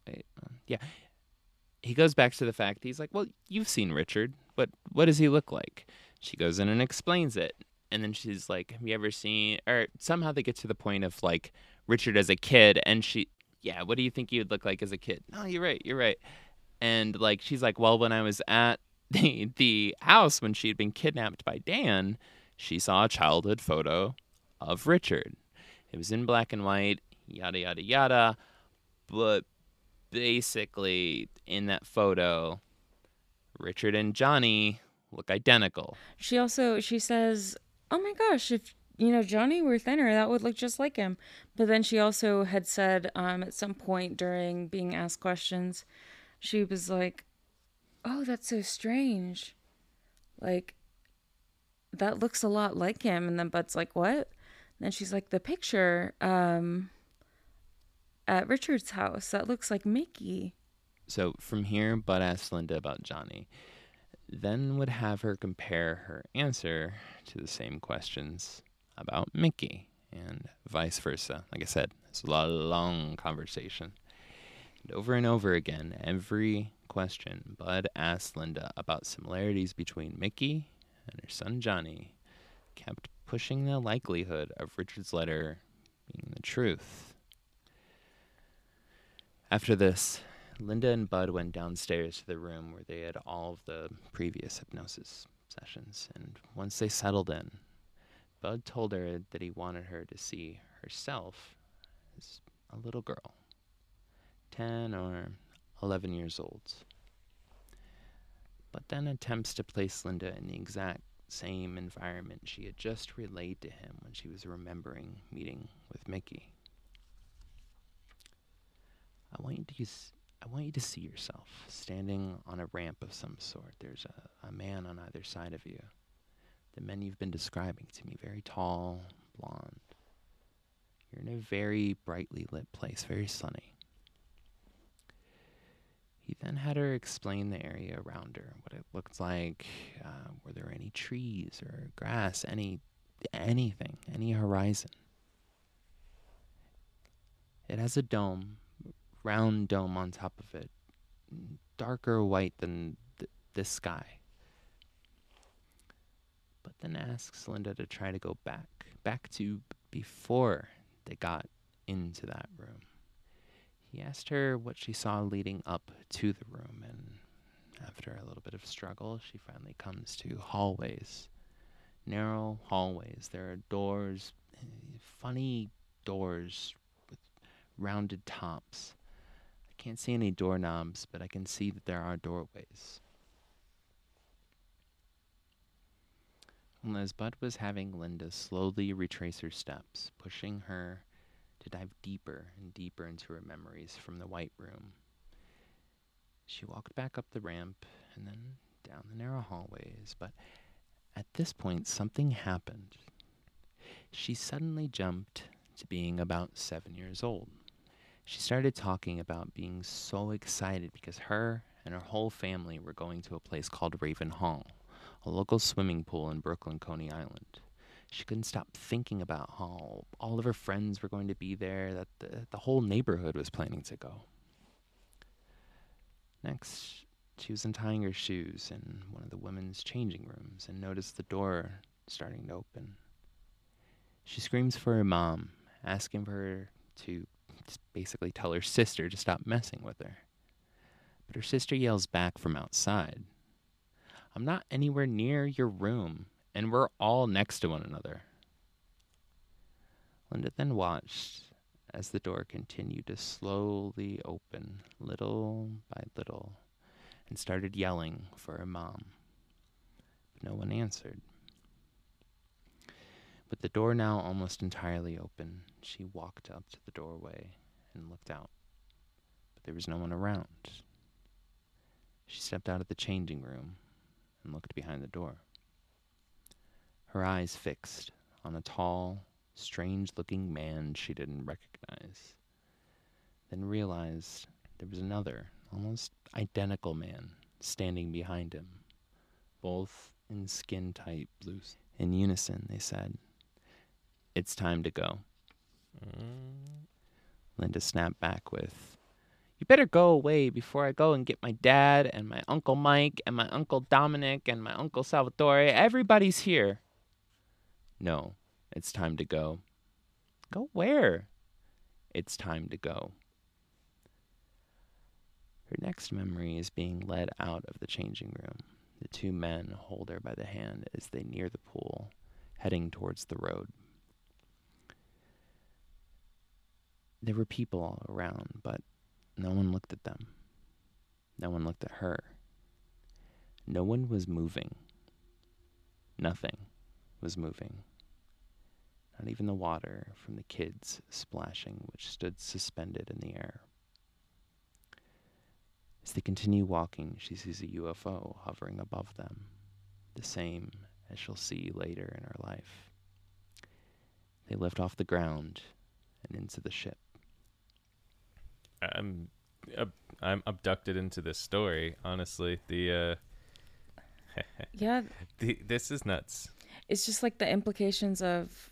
uh, yeah. He goes back to the fact he's like well you've seen richard but what does he look like? She goes in and explains it and then she's like have you ever seen or somehow they get to the point of like richard as a kid and she yeah what do you think you'd look like as a kid? No you're right you're right. And like she's like well when i was at the the house when she had been kidnapped by dan she saw a childhood photo of richard it was in black and white yada yada yada but basically in that photo richard and johnny look identical She also she says, "Oh my gosh, if you know Johnny were thinner, that would look just like him." But then she also had said um, at some point during being asked questions, she was like, "Oh, that's so strange. Like that looks a lot like him." And then Budd's like, "What?" Then she's like, "The picture um, at Richard's house that looks like Mickey." So from here, Budd asked Linda about Johnny, then would have her compare her answer to the same questions about Mickey and vice versa. Like I said, it's a long conversation. And over and over again, every question, Budd asked Linda about similarities between Mickey and her son Johnny kept pushing the likelihood of Richard's letter being the truth. After this, Linda and Budd went downstairs to the room where they had all of the previous hypnosis sessions, and once they settled in, Budd told her that he wanted her to see herself as a little girl, 10 or 11 years old. Budd then attempts to place Linda in the exact same environment she had just relayed to him when she was remembering meeting with Mickey. I want you to use, I want you to see yourself standing on a ramp of some sort. There's a, a man on either side of you. The men you've been describing to me, very tall, blonde. You're in a very brightly lit place, very sunny. He then had her explain the area around her, what it looked like. Uh, were there any trees or grass, any anything, any horizon? It has a dome, round dome on top of it, darker white than th- the sky. Budd then asks Linda to try to go back, back to before they got into that room. He asked her what she saw leading up to the room, and After a little bit of struggle, she finally comes to hallways. Narrow hallways. There are doors, funny doors with rounded tops. I can't see any doorknobs, but I can see that there are doorways. And as Budd was having Linda slowly retrace her steps, pushing her to dive deeper and deeper into her memories from the White Room, she walked back up the ramp and then down the narrow hallways. But at this point, something happened. She suddenly jumped to being about seven years old. She started talking about being so excited because her and her whole family were going to a place called Raven Hall, a local swimming pool in Brooklyn, Coney Island. She couldn't stop thinking about how all of her friends were going to be there, that the, the whole neighborhood was planning to go. Next, she was untying her shoes in one of the women's changing rooms and noticed the door starting to open. She screams for her mom, asking for her to basically tell her sister to stop messing with her. But her sister yells back from outside I'm not anywhere near your room, and we're all next to one another. Linda then watched as the door continued to slowly open, little by little, and started yelling for her mom. But no one answered. With the door now almost entirely open, she walked up to the doorway and looked out. But there was no one around. She stepped out of the changing room and looked behind the door. Her eyes fixed on a tall, strange looking man she didn't recognize. Then realized there was another, almost identical man standing behind him, both in skin tight blues. In unison, they said, It's time to go. Mm. Linda snapped back with, You better go away before I go and get my dad and my Uncle Mike and my Uncle Dominic and my Uncle Salvatore. Everybody's here. No, it's time to go. Go where? It's time to go. Her next memory is being led out of the changing room. The two men hold her by the hand as they near the pool, heading towards the road. There were people all around, but no one looked at them. No one looked at her. No one was moving. Nothing was moving. Not even the water from the kids splashing, which stood suspended in the air. As they continue walking, she sees a UFO hovering above them, the same as she'll see later in her life. They lift off the ground and into the ship. I'm ab- I'm abducted into this story. Honestly, the uh, Yeah, the this is nuts. it's just like the implications of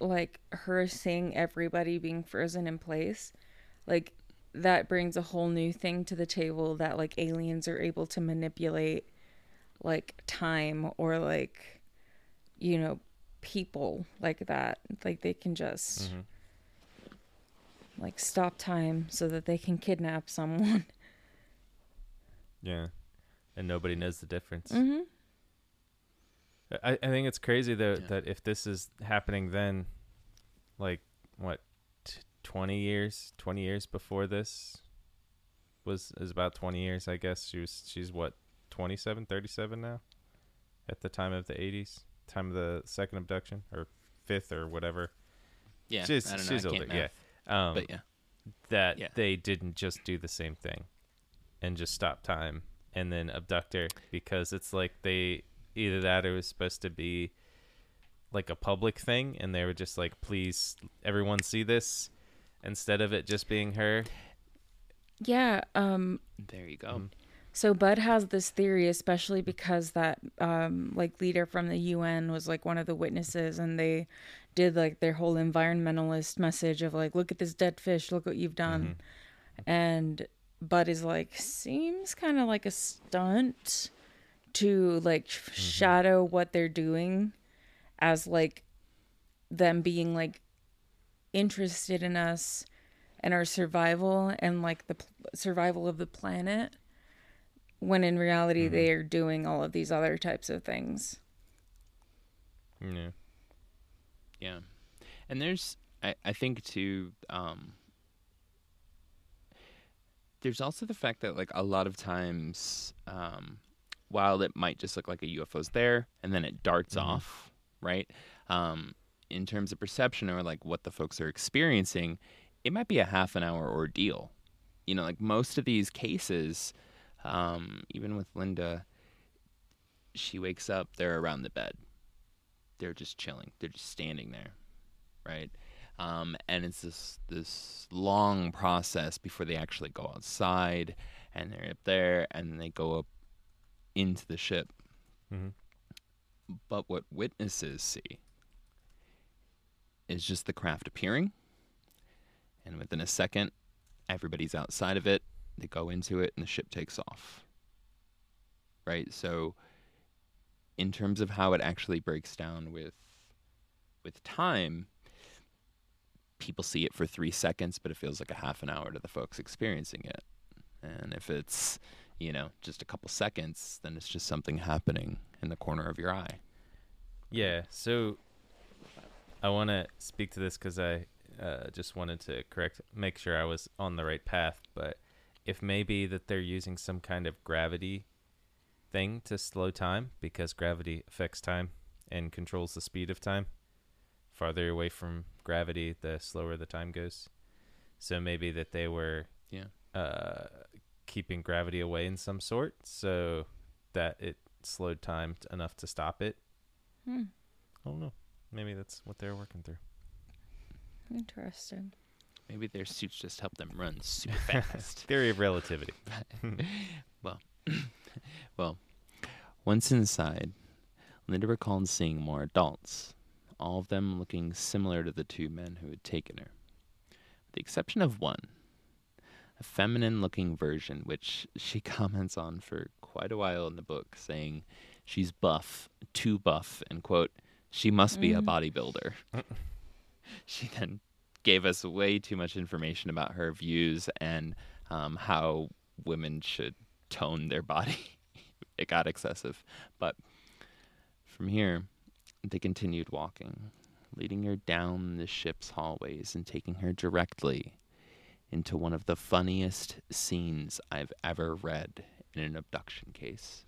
like her seeing everybody being frozen in place like that brings a whole new thing to the table that like aliens are able to manipulate like time or like you know people like that like they can just Mhm. like stop time so that they can kidnap someone Yeah, and nobody knows the difference. mm-hmm. I, I think it's crazy though Yeah. that if this is happening then, like what, t- twenty years, twenty years before this was is about twenty years, I guess. She was she's what 27, 37 now, at the time of the eighties, time of the second abduction or fifth or whatever. Yeah, she's I she's I older, yeah. Um, but yeah, that Yeah. they didn't just do the same thing and just stop time and then abduct her because it's like they either that or it was supposed to be like a public thing and they were just like please everyone see this instead of it just being her yeah um there you go. Mhm. So Budd has this theory, especially because that um, like leader from the UN was like one of the witnesses, and they did like their whole environmentalist message of like, look at this dead fish, look what you've done, and Budd is like, seems kind of like a stunt to like sh- shadow what they're doing, as like them being like interested in us and our survival and like the p- survival of the planet when in reality they are doing all of these other types of things. Yeah. Yeah. And there's I, I think too, um there's also the fact that like a lot of times, um, while it might just look like a UFO's there and then it darts Mhm. off, right? Um, in terms of perception or like what the folks are experiencing, it might be a half an hour ordeal. You know, like most of these cases, um, even with Linda, she wakes up, they're around the bed. They're just chilling. They're just standing there, right? Um, and it's this this long process before they actually go outside, and they're up there, and they go up into the ship. Mhm. But what witnesses see is just the craft appearing, and within a second, everybody's outside of it. They go into it, and the ship takes off. Right. So, in terms of how it actually breaks down with with time, people see it for three seconds, but it feels like a half an hour to the folks experiencing it. And if it's, you know, just a couple seconds, then it's just something happening in the corner of your eye. Yeah. So I want to speak to this because I uh, just wanted to correct, make sure I was on the right path. But if maybe that they're using some kind of gravity thing to slow time because gravity affects time and controls the speed of time. Farther away from gravity, the slower the time goes. So maybe that they were Yeah. uh, keeping gravity away in some sort so that it slowed time t- enough to stop it. Hmm. I don't know. Maybe that's what they're working through. Interesting. Maybe their suits just help them run super fast. Theory of relativity. well, well, once inside, Linda recalled seeing more adults, all of them looking similar to the two men who had taken her, with the exception of one, a feminine looking version, which she comments on for quite a while in the book, saying she's buff, too buff, and quote, she must be a bodybuilder. she then gave us way too much information about her views and um, how women should tone their body. it got excessive. But from here, they continued walking, leading her down the ship's hallways and taking her directly into one of the funniest scenes I've ever read in an abduction case.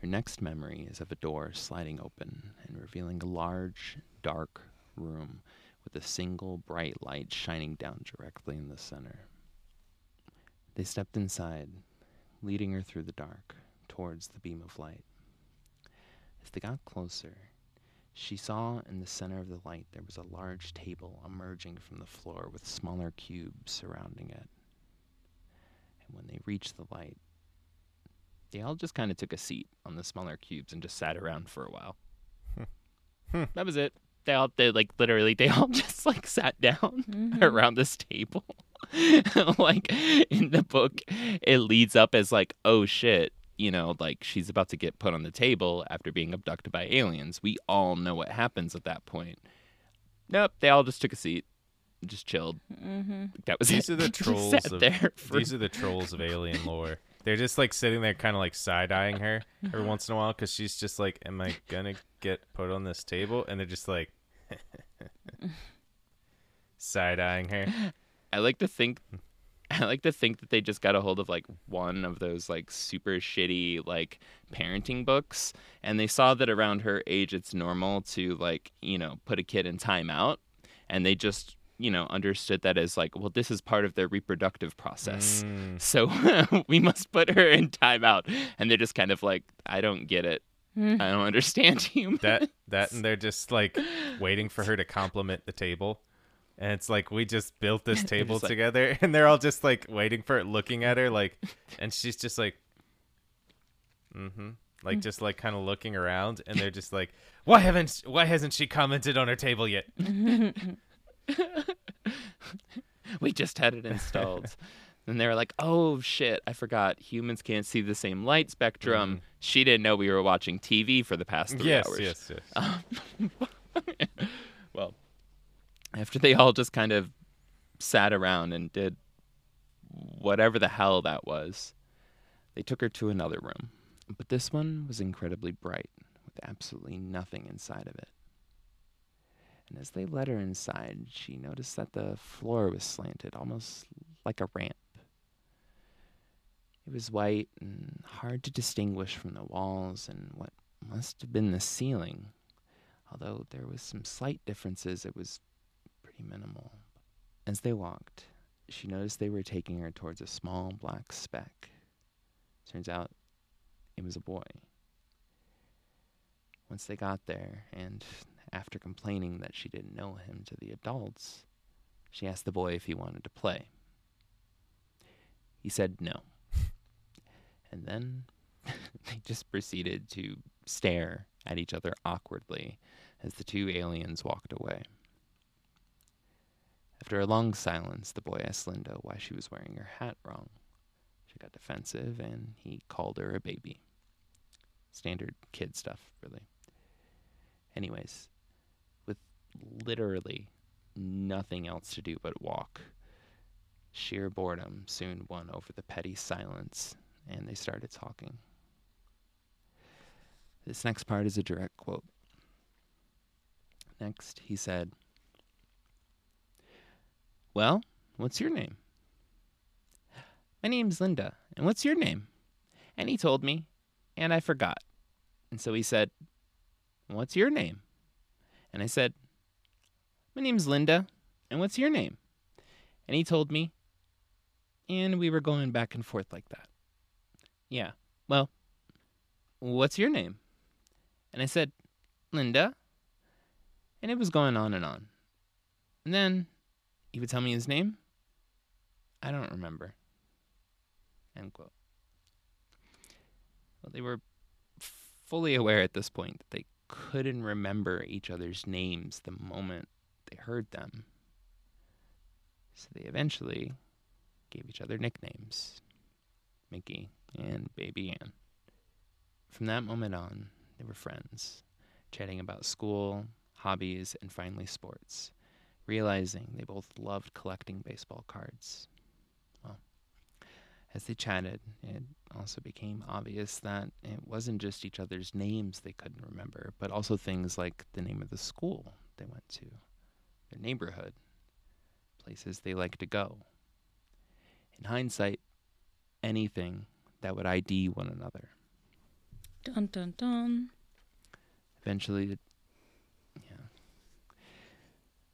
Her next memory is of a door sliding open and revealing a large, dark room with a single bright light shining down directly in the center. They stepped inside, leading her through the dark towards the beam of light. As they got closer, she saw in the center of the light there was a large table emerging from the floor with smaller cubes surrounding it. And when they reached the light, they all just kind of took a seat on the smaller cubes and just sat around for a while. that was it. They all, they like literally, they all just like sat down mm-hmm. around this table. like in the book, it leads up as like, oh shit, you know, like she's about to get put on the table after being abducted by aliens. We all know what happens at that point. Nope, they all just took a seat, just chilled. Mm-hmm. That was These it. are the trolls sat of there for these are the trolls of alien lore. They're just like sitting there, kind of like side eyeing her every once in a while because she's just like, "Am I gonna get put on this table?" And they're just like side eyeing her. I like to think I like to think that they just got a hold of like one of those like super shitty like parenting books and they saw that around her age it's normal to like, you know, put a kid in timeout and they just, you know, understood that as like, well, this is part of their reproductive process. Mm. So we must put her in timeout. And they're just kind of like, I don't get it. I don't understand you. That that and they're just like waiting for her to compliment the table. And it's like we just built this table just like- together and they're all just like waiting for it looking at her like and she's just like mm-hmm like just like kind of looking around and they're just like why haven't why hasn't she commented on her table yet we just had it installed. and they were like, oh shit, I forgot. Humans can't see the same light spectrum. She didn't know we were watching TV for the past three yes hours. yes yes Well, after they all just kind of sat around and did whatever the hell that was. They took her to another room, but this one was incredibly bright, with absolutely nothing inside of it. And as they led her inside, she noticed that the floor was slanted, almost like a ramp. It was white and hard to distinguish from the walls and what must have been the ceiling. Although there was some slight differences, it was pretty minimal. As they walked, she noticed they were taking her towards a small black speck. Turns out it was a boy. Once they got there, and after complaining that she didn't know him to the adults, she asked the boy if he wanted to play. He said no. And then they just proceeded to stare at each other awkwardly as the two aliens walked away. After a long silence, the boy asked Linda why she was wearing her hat wrong. She got defensive and he called her a baby. Standard kid stuff, really. Anyways, with literally nothing else to do but walk, sheer boredom soon won over the petty silence, and they started talking. This next part is a direct quote. Next, he said, Well, what's your name? My name's Linda. And what's your name? And he told me, and I forgot. And so he said, What's your name? And I said, My name's Linda. And what's your name? And he told me, and we were going back and forth like that. Yeah, well, what's your name? And I said, Linda. And it was going on and on. And then he would tell me his name. I don't remember. End quote. Well, they were fully aware at this point that they couldn't remember each other's names the moment they heard them. So they eventually gave each other nicknames Mickey and Baby Ann. From that moment on, they were friends, chatting about school, hobbies, and finally sports, realizing they both loved collecting baseball cards. Well, as they chatted, it also became obvious that it wasn't just each other's names they couldn't remember, but also things like the name of the school they went to, their neighborhood, places they liked to go. In hindsight, anything that would ID one another. Dun dun dun. Eventually,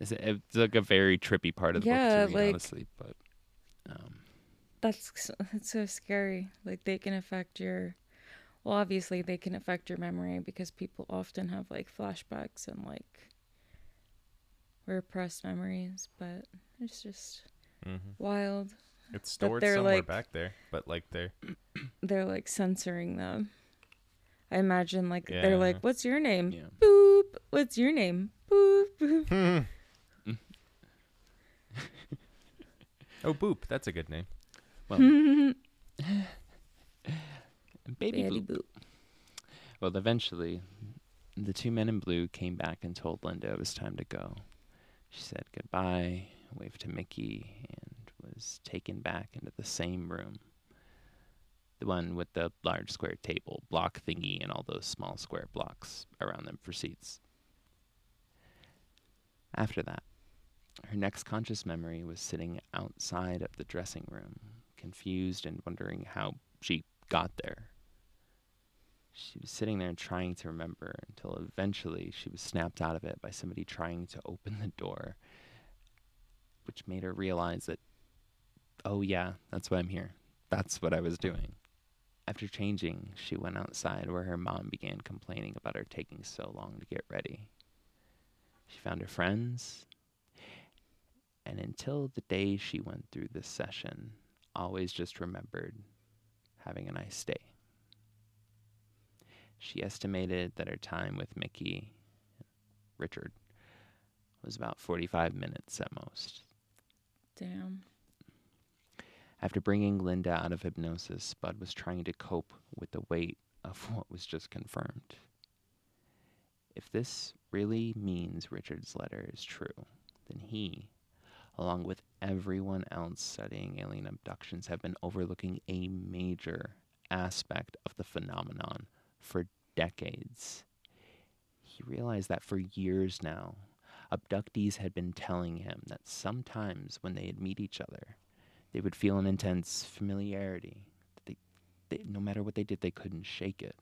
it's, it's like a very trippy part of the Yeah, book to read, like- honestly. But um, That's s- it's so scary. Like they can affect your well, obviously they can affect your memory because people often have like flashbacks and like repressed memories, but it's just hmm wild. It's stored they're, somewhere like- back there, but like they're They're like censoring them. I imagine like Yeah. they're like, "What's your name?" yeah, Boop. What's your name? Boop. boop. oh boop, that's a good name. well, baby boop. boop. Well, eventually, the two men in blue came back and told Linda it was time to go. She said goodbye, waved to Mickey, and was taken back into the same room. The one with the large square table, block thingy, and all those small square blocks around them for seats. After that, her next conscious memory was sitting outside of the dressing room, confused and wondering how she got there. She was sitting there trying to remember until eventually she was snapped out of it by somebody trying to open the door, which made her realize that, oh, yeah, that's why I'm here. That's what I was doing. After changing, she went outside where her mom began complaining about her taking so long to get ready. She found her friends, and until the day she went through this session, always just remembered having a nice day. She estimated that her time with Mickey, Richard, was about 45 minutes at most. Damn. After bringing Linda out of hypnosis, Budd was trying to cope with the weight of what was just confirmed. If this really means Richard's letter is true, then he, along with everyone else studying alien abductions have been overlooking a major aspect of the phenomenon for decades. He realized that for years now, abductees had been telling him that sometimes when they'd meet each other, they would feel an intense familiarity. They, they, no matter what they did, they couldn't shake it.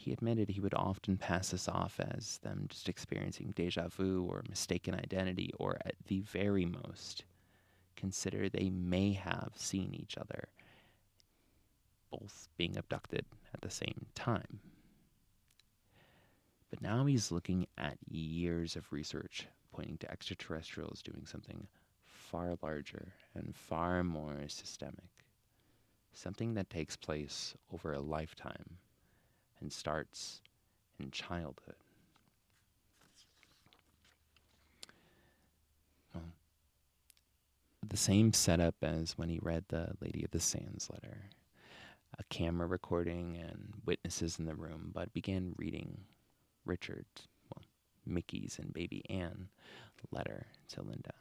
He admitted he would often pass this off as them just experiencing deja vu or mistaken identity, or at the very most, consider they may have seen each other, both being abducted at the same time. But now he's looking at years of research pointing to extraterrestrials doing something far larger and far more systemic, something that takes place over a lifetime and starts in childhood. Well, the same setup as when he read the Lady of the Sands letter. A camera recording and witnesses in the room, but began reading Richard, well, Mickey's and baby Anne letter to Linda,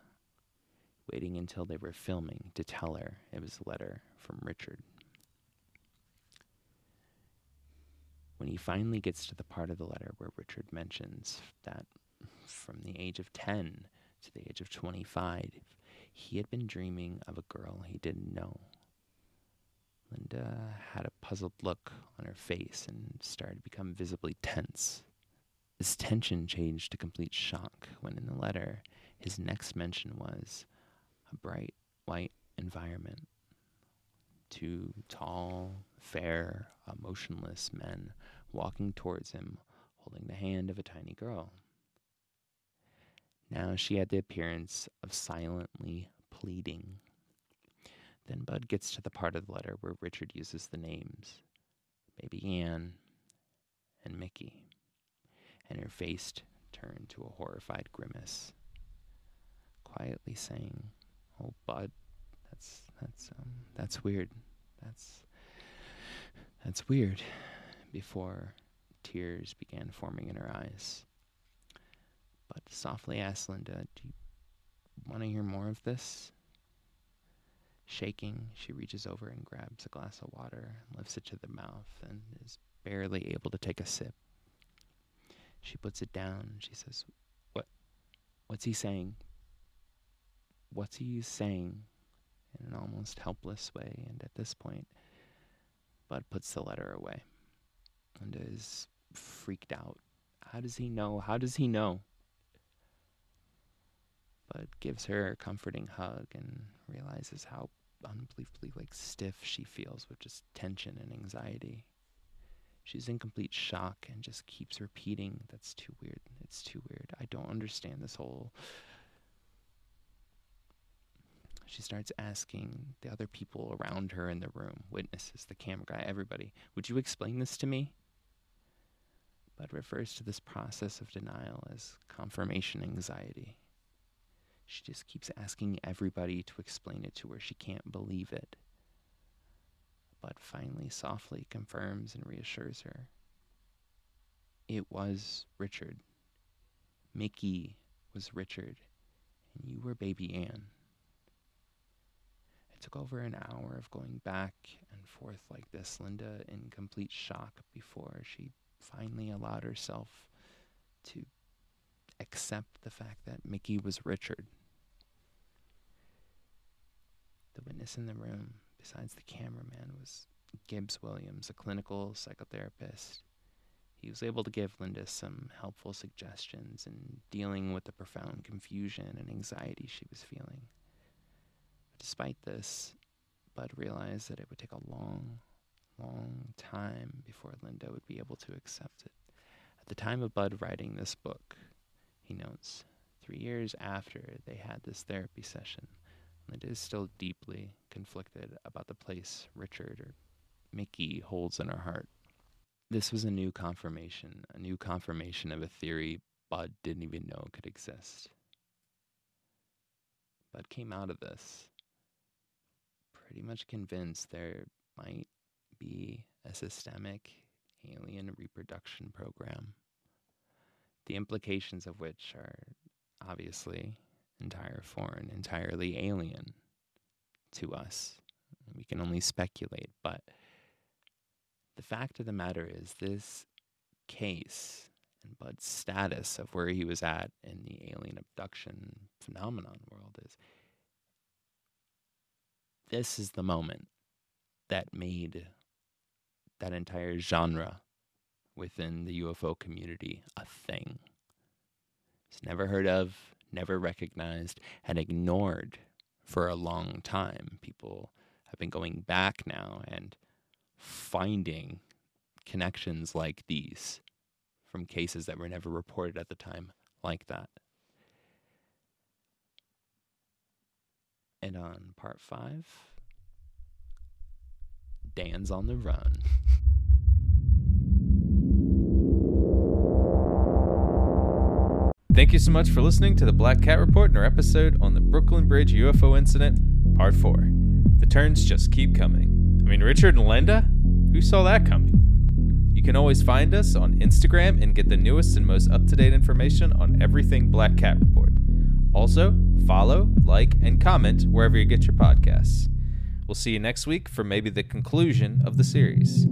waiting until they were filming to tell her it was a letter from Richard. When he finally gets to the part of the letter where Richard mentions that from the age of 10 to the age of 25, he had been dreaming of a girl he didn't know. Linda had a puzzled look on her face and started to become visibly tense. This tension changed to complete shock when, in the letter, his next mention was a bright white environment two tall, fair, motionless men walking towards him, holding the hand of a tiny girl. Now she had the appearance of silently pleading. Then Budd gets to the part of the letter where Richard uses the names Baby Anne and Mickey, and her face turned to a horrified grimace, quietly saying, Oh, Budd, that's that's um that's weird. That's that's weird. Before tears began forming in her eyes. Budd softly asked Linda, Do you want to hear more of this? Shaking, she reaches over and grabs a glass of water and lifts it to the mouth and is barely able to take a sip. She puts it down. She says, What? What's he saying? What's he saying? in an almost helpless way, and at this point, Budd puts the letter away. and is freaked out. How does he know? How does he know? Budd gives her a comforting hug and realizes how unbelievably like stiff she feels with just tension and anxiety. She's in complete shock and just keeps repeating, That's too weird. It's too weird. I don't understand this whole she starts asking the other people around her in the room, witnesses, the camera guy, everybody, would you explain this to me? Budd refers to this process of denial as confirmation anxiety. She just keeps asking everybody to explain it to her. She can't believe it. Budd finally softly confirms and reassures her. It was Richard. Mickey was Richard, and you were baby Anne. It took over an hour of going back and forth like this, Linda in complete shock before she finally allowed herself to accept the fact that Mickey was Richard. The witness in the room, besides the cameraman, was Gibbs Williams, a clinical psychotherapist. He was able to give Linda some helpful suggestions in dealing with the profound confusion and anxiety she was feeling. Despite this, Budd realized that it would take a long, long time before Linda would be able to accept it. At the time of Budd writing this book, he notes, three years after they had this therapy session, Linda is still deeply conflicted about the place Richard or Mickey holds in her heart. This was a new confirmation, a new confirmation of a theory Budd didn't even know could exist. Budd came out of this pretty much convinced there might be a systemic alien reproduction program, the implications of which are obviously entire foreign, entirely alien to us. We can only speculate, but the fact of the matter is, this case and Budd's status of where he was at in the alien abduction phenomenon world is this is the moment that made that entire genre within the UFO community a thing. It's never heard of, never recognized, and ignored for a long time. People have been going back now and finding connections like these from cases that were never reported at the time, like that. And on part five, Dan's on the run. Thank you so much for listening to the Black Cat Report and our episode on the Brooklyn Bridge UFO incident, part four. The turns just keep coming. I mean, Richard and Linda? Who saw that coming? You can always find us on Instagram and get the newest and most up to date information on everything Black Cat Report. Also, follow, like, and comment wherever you get your podcasts. We'll see you next week for maybe the conclusion of the series.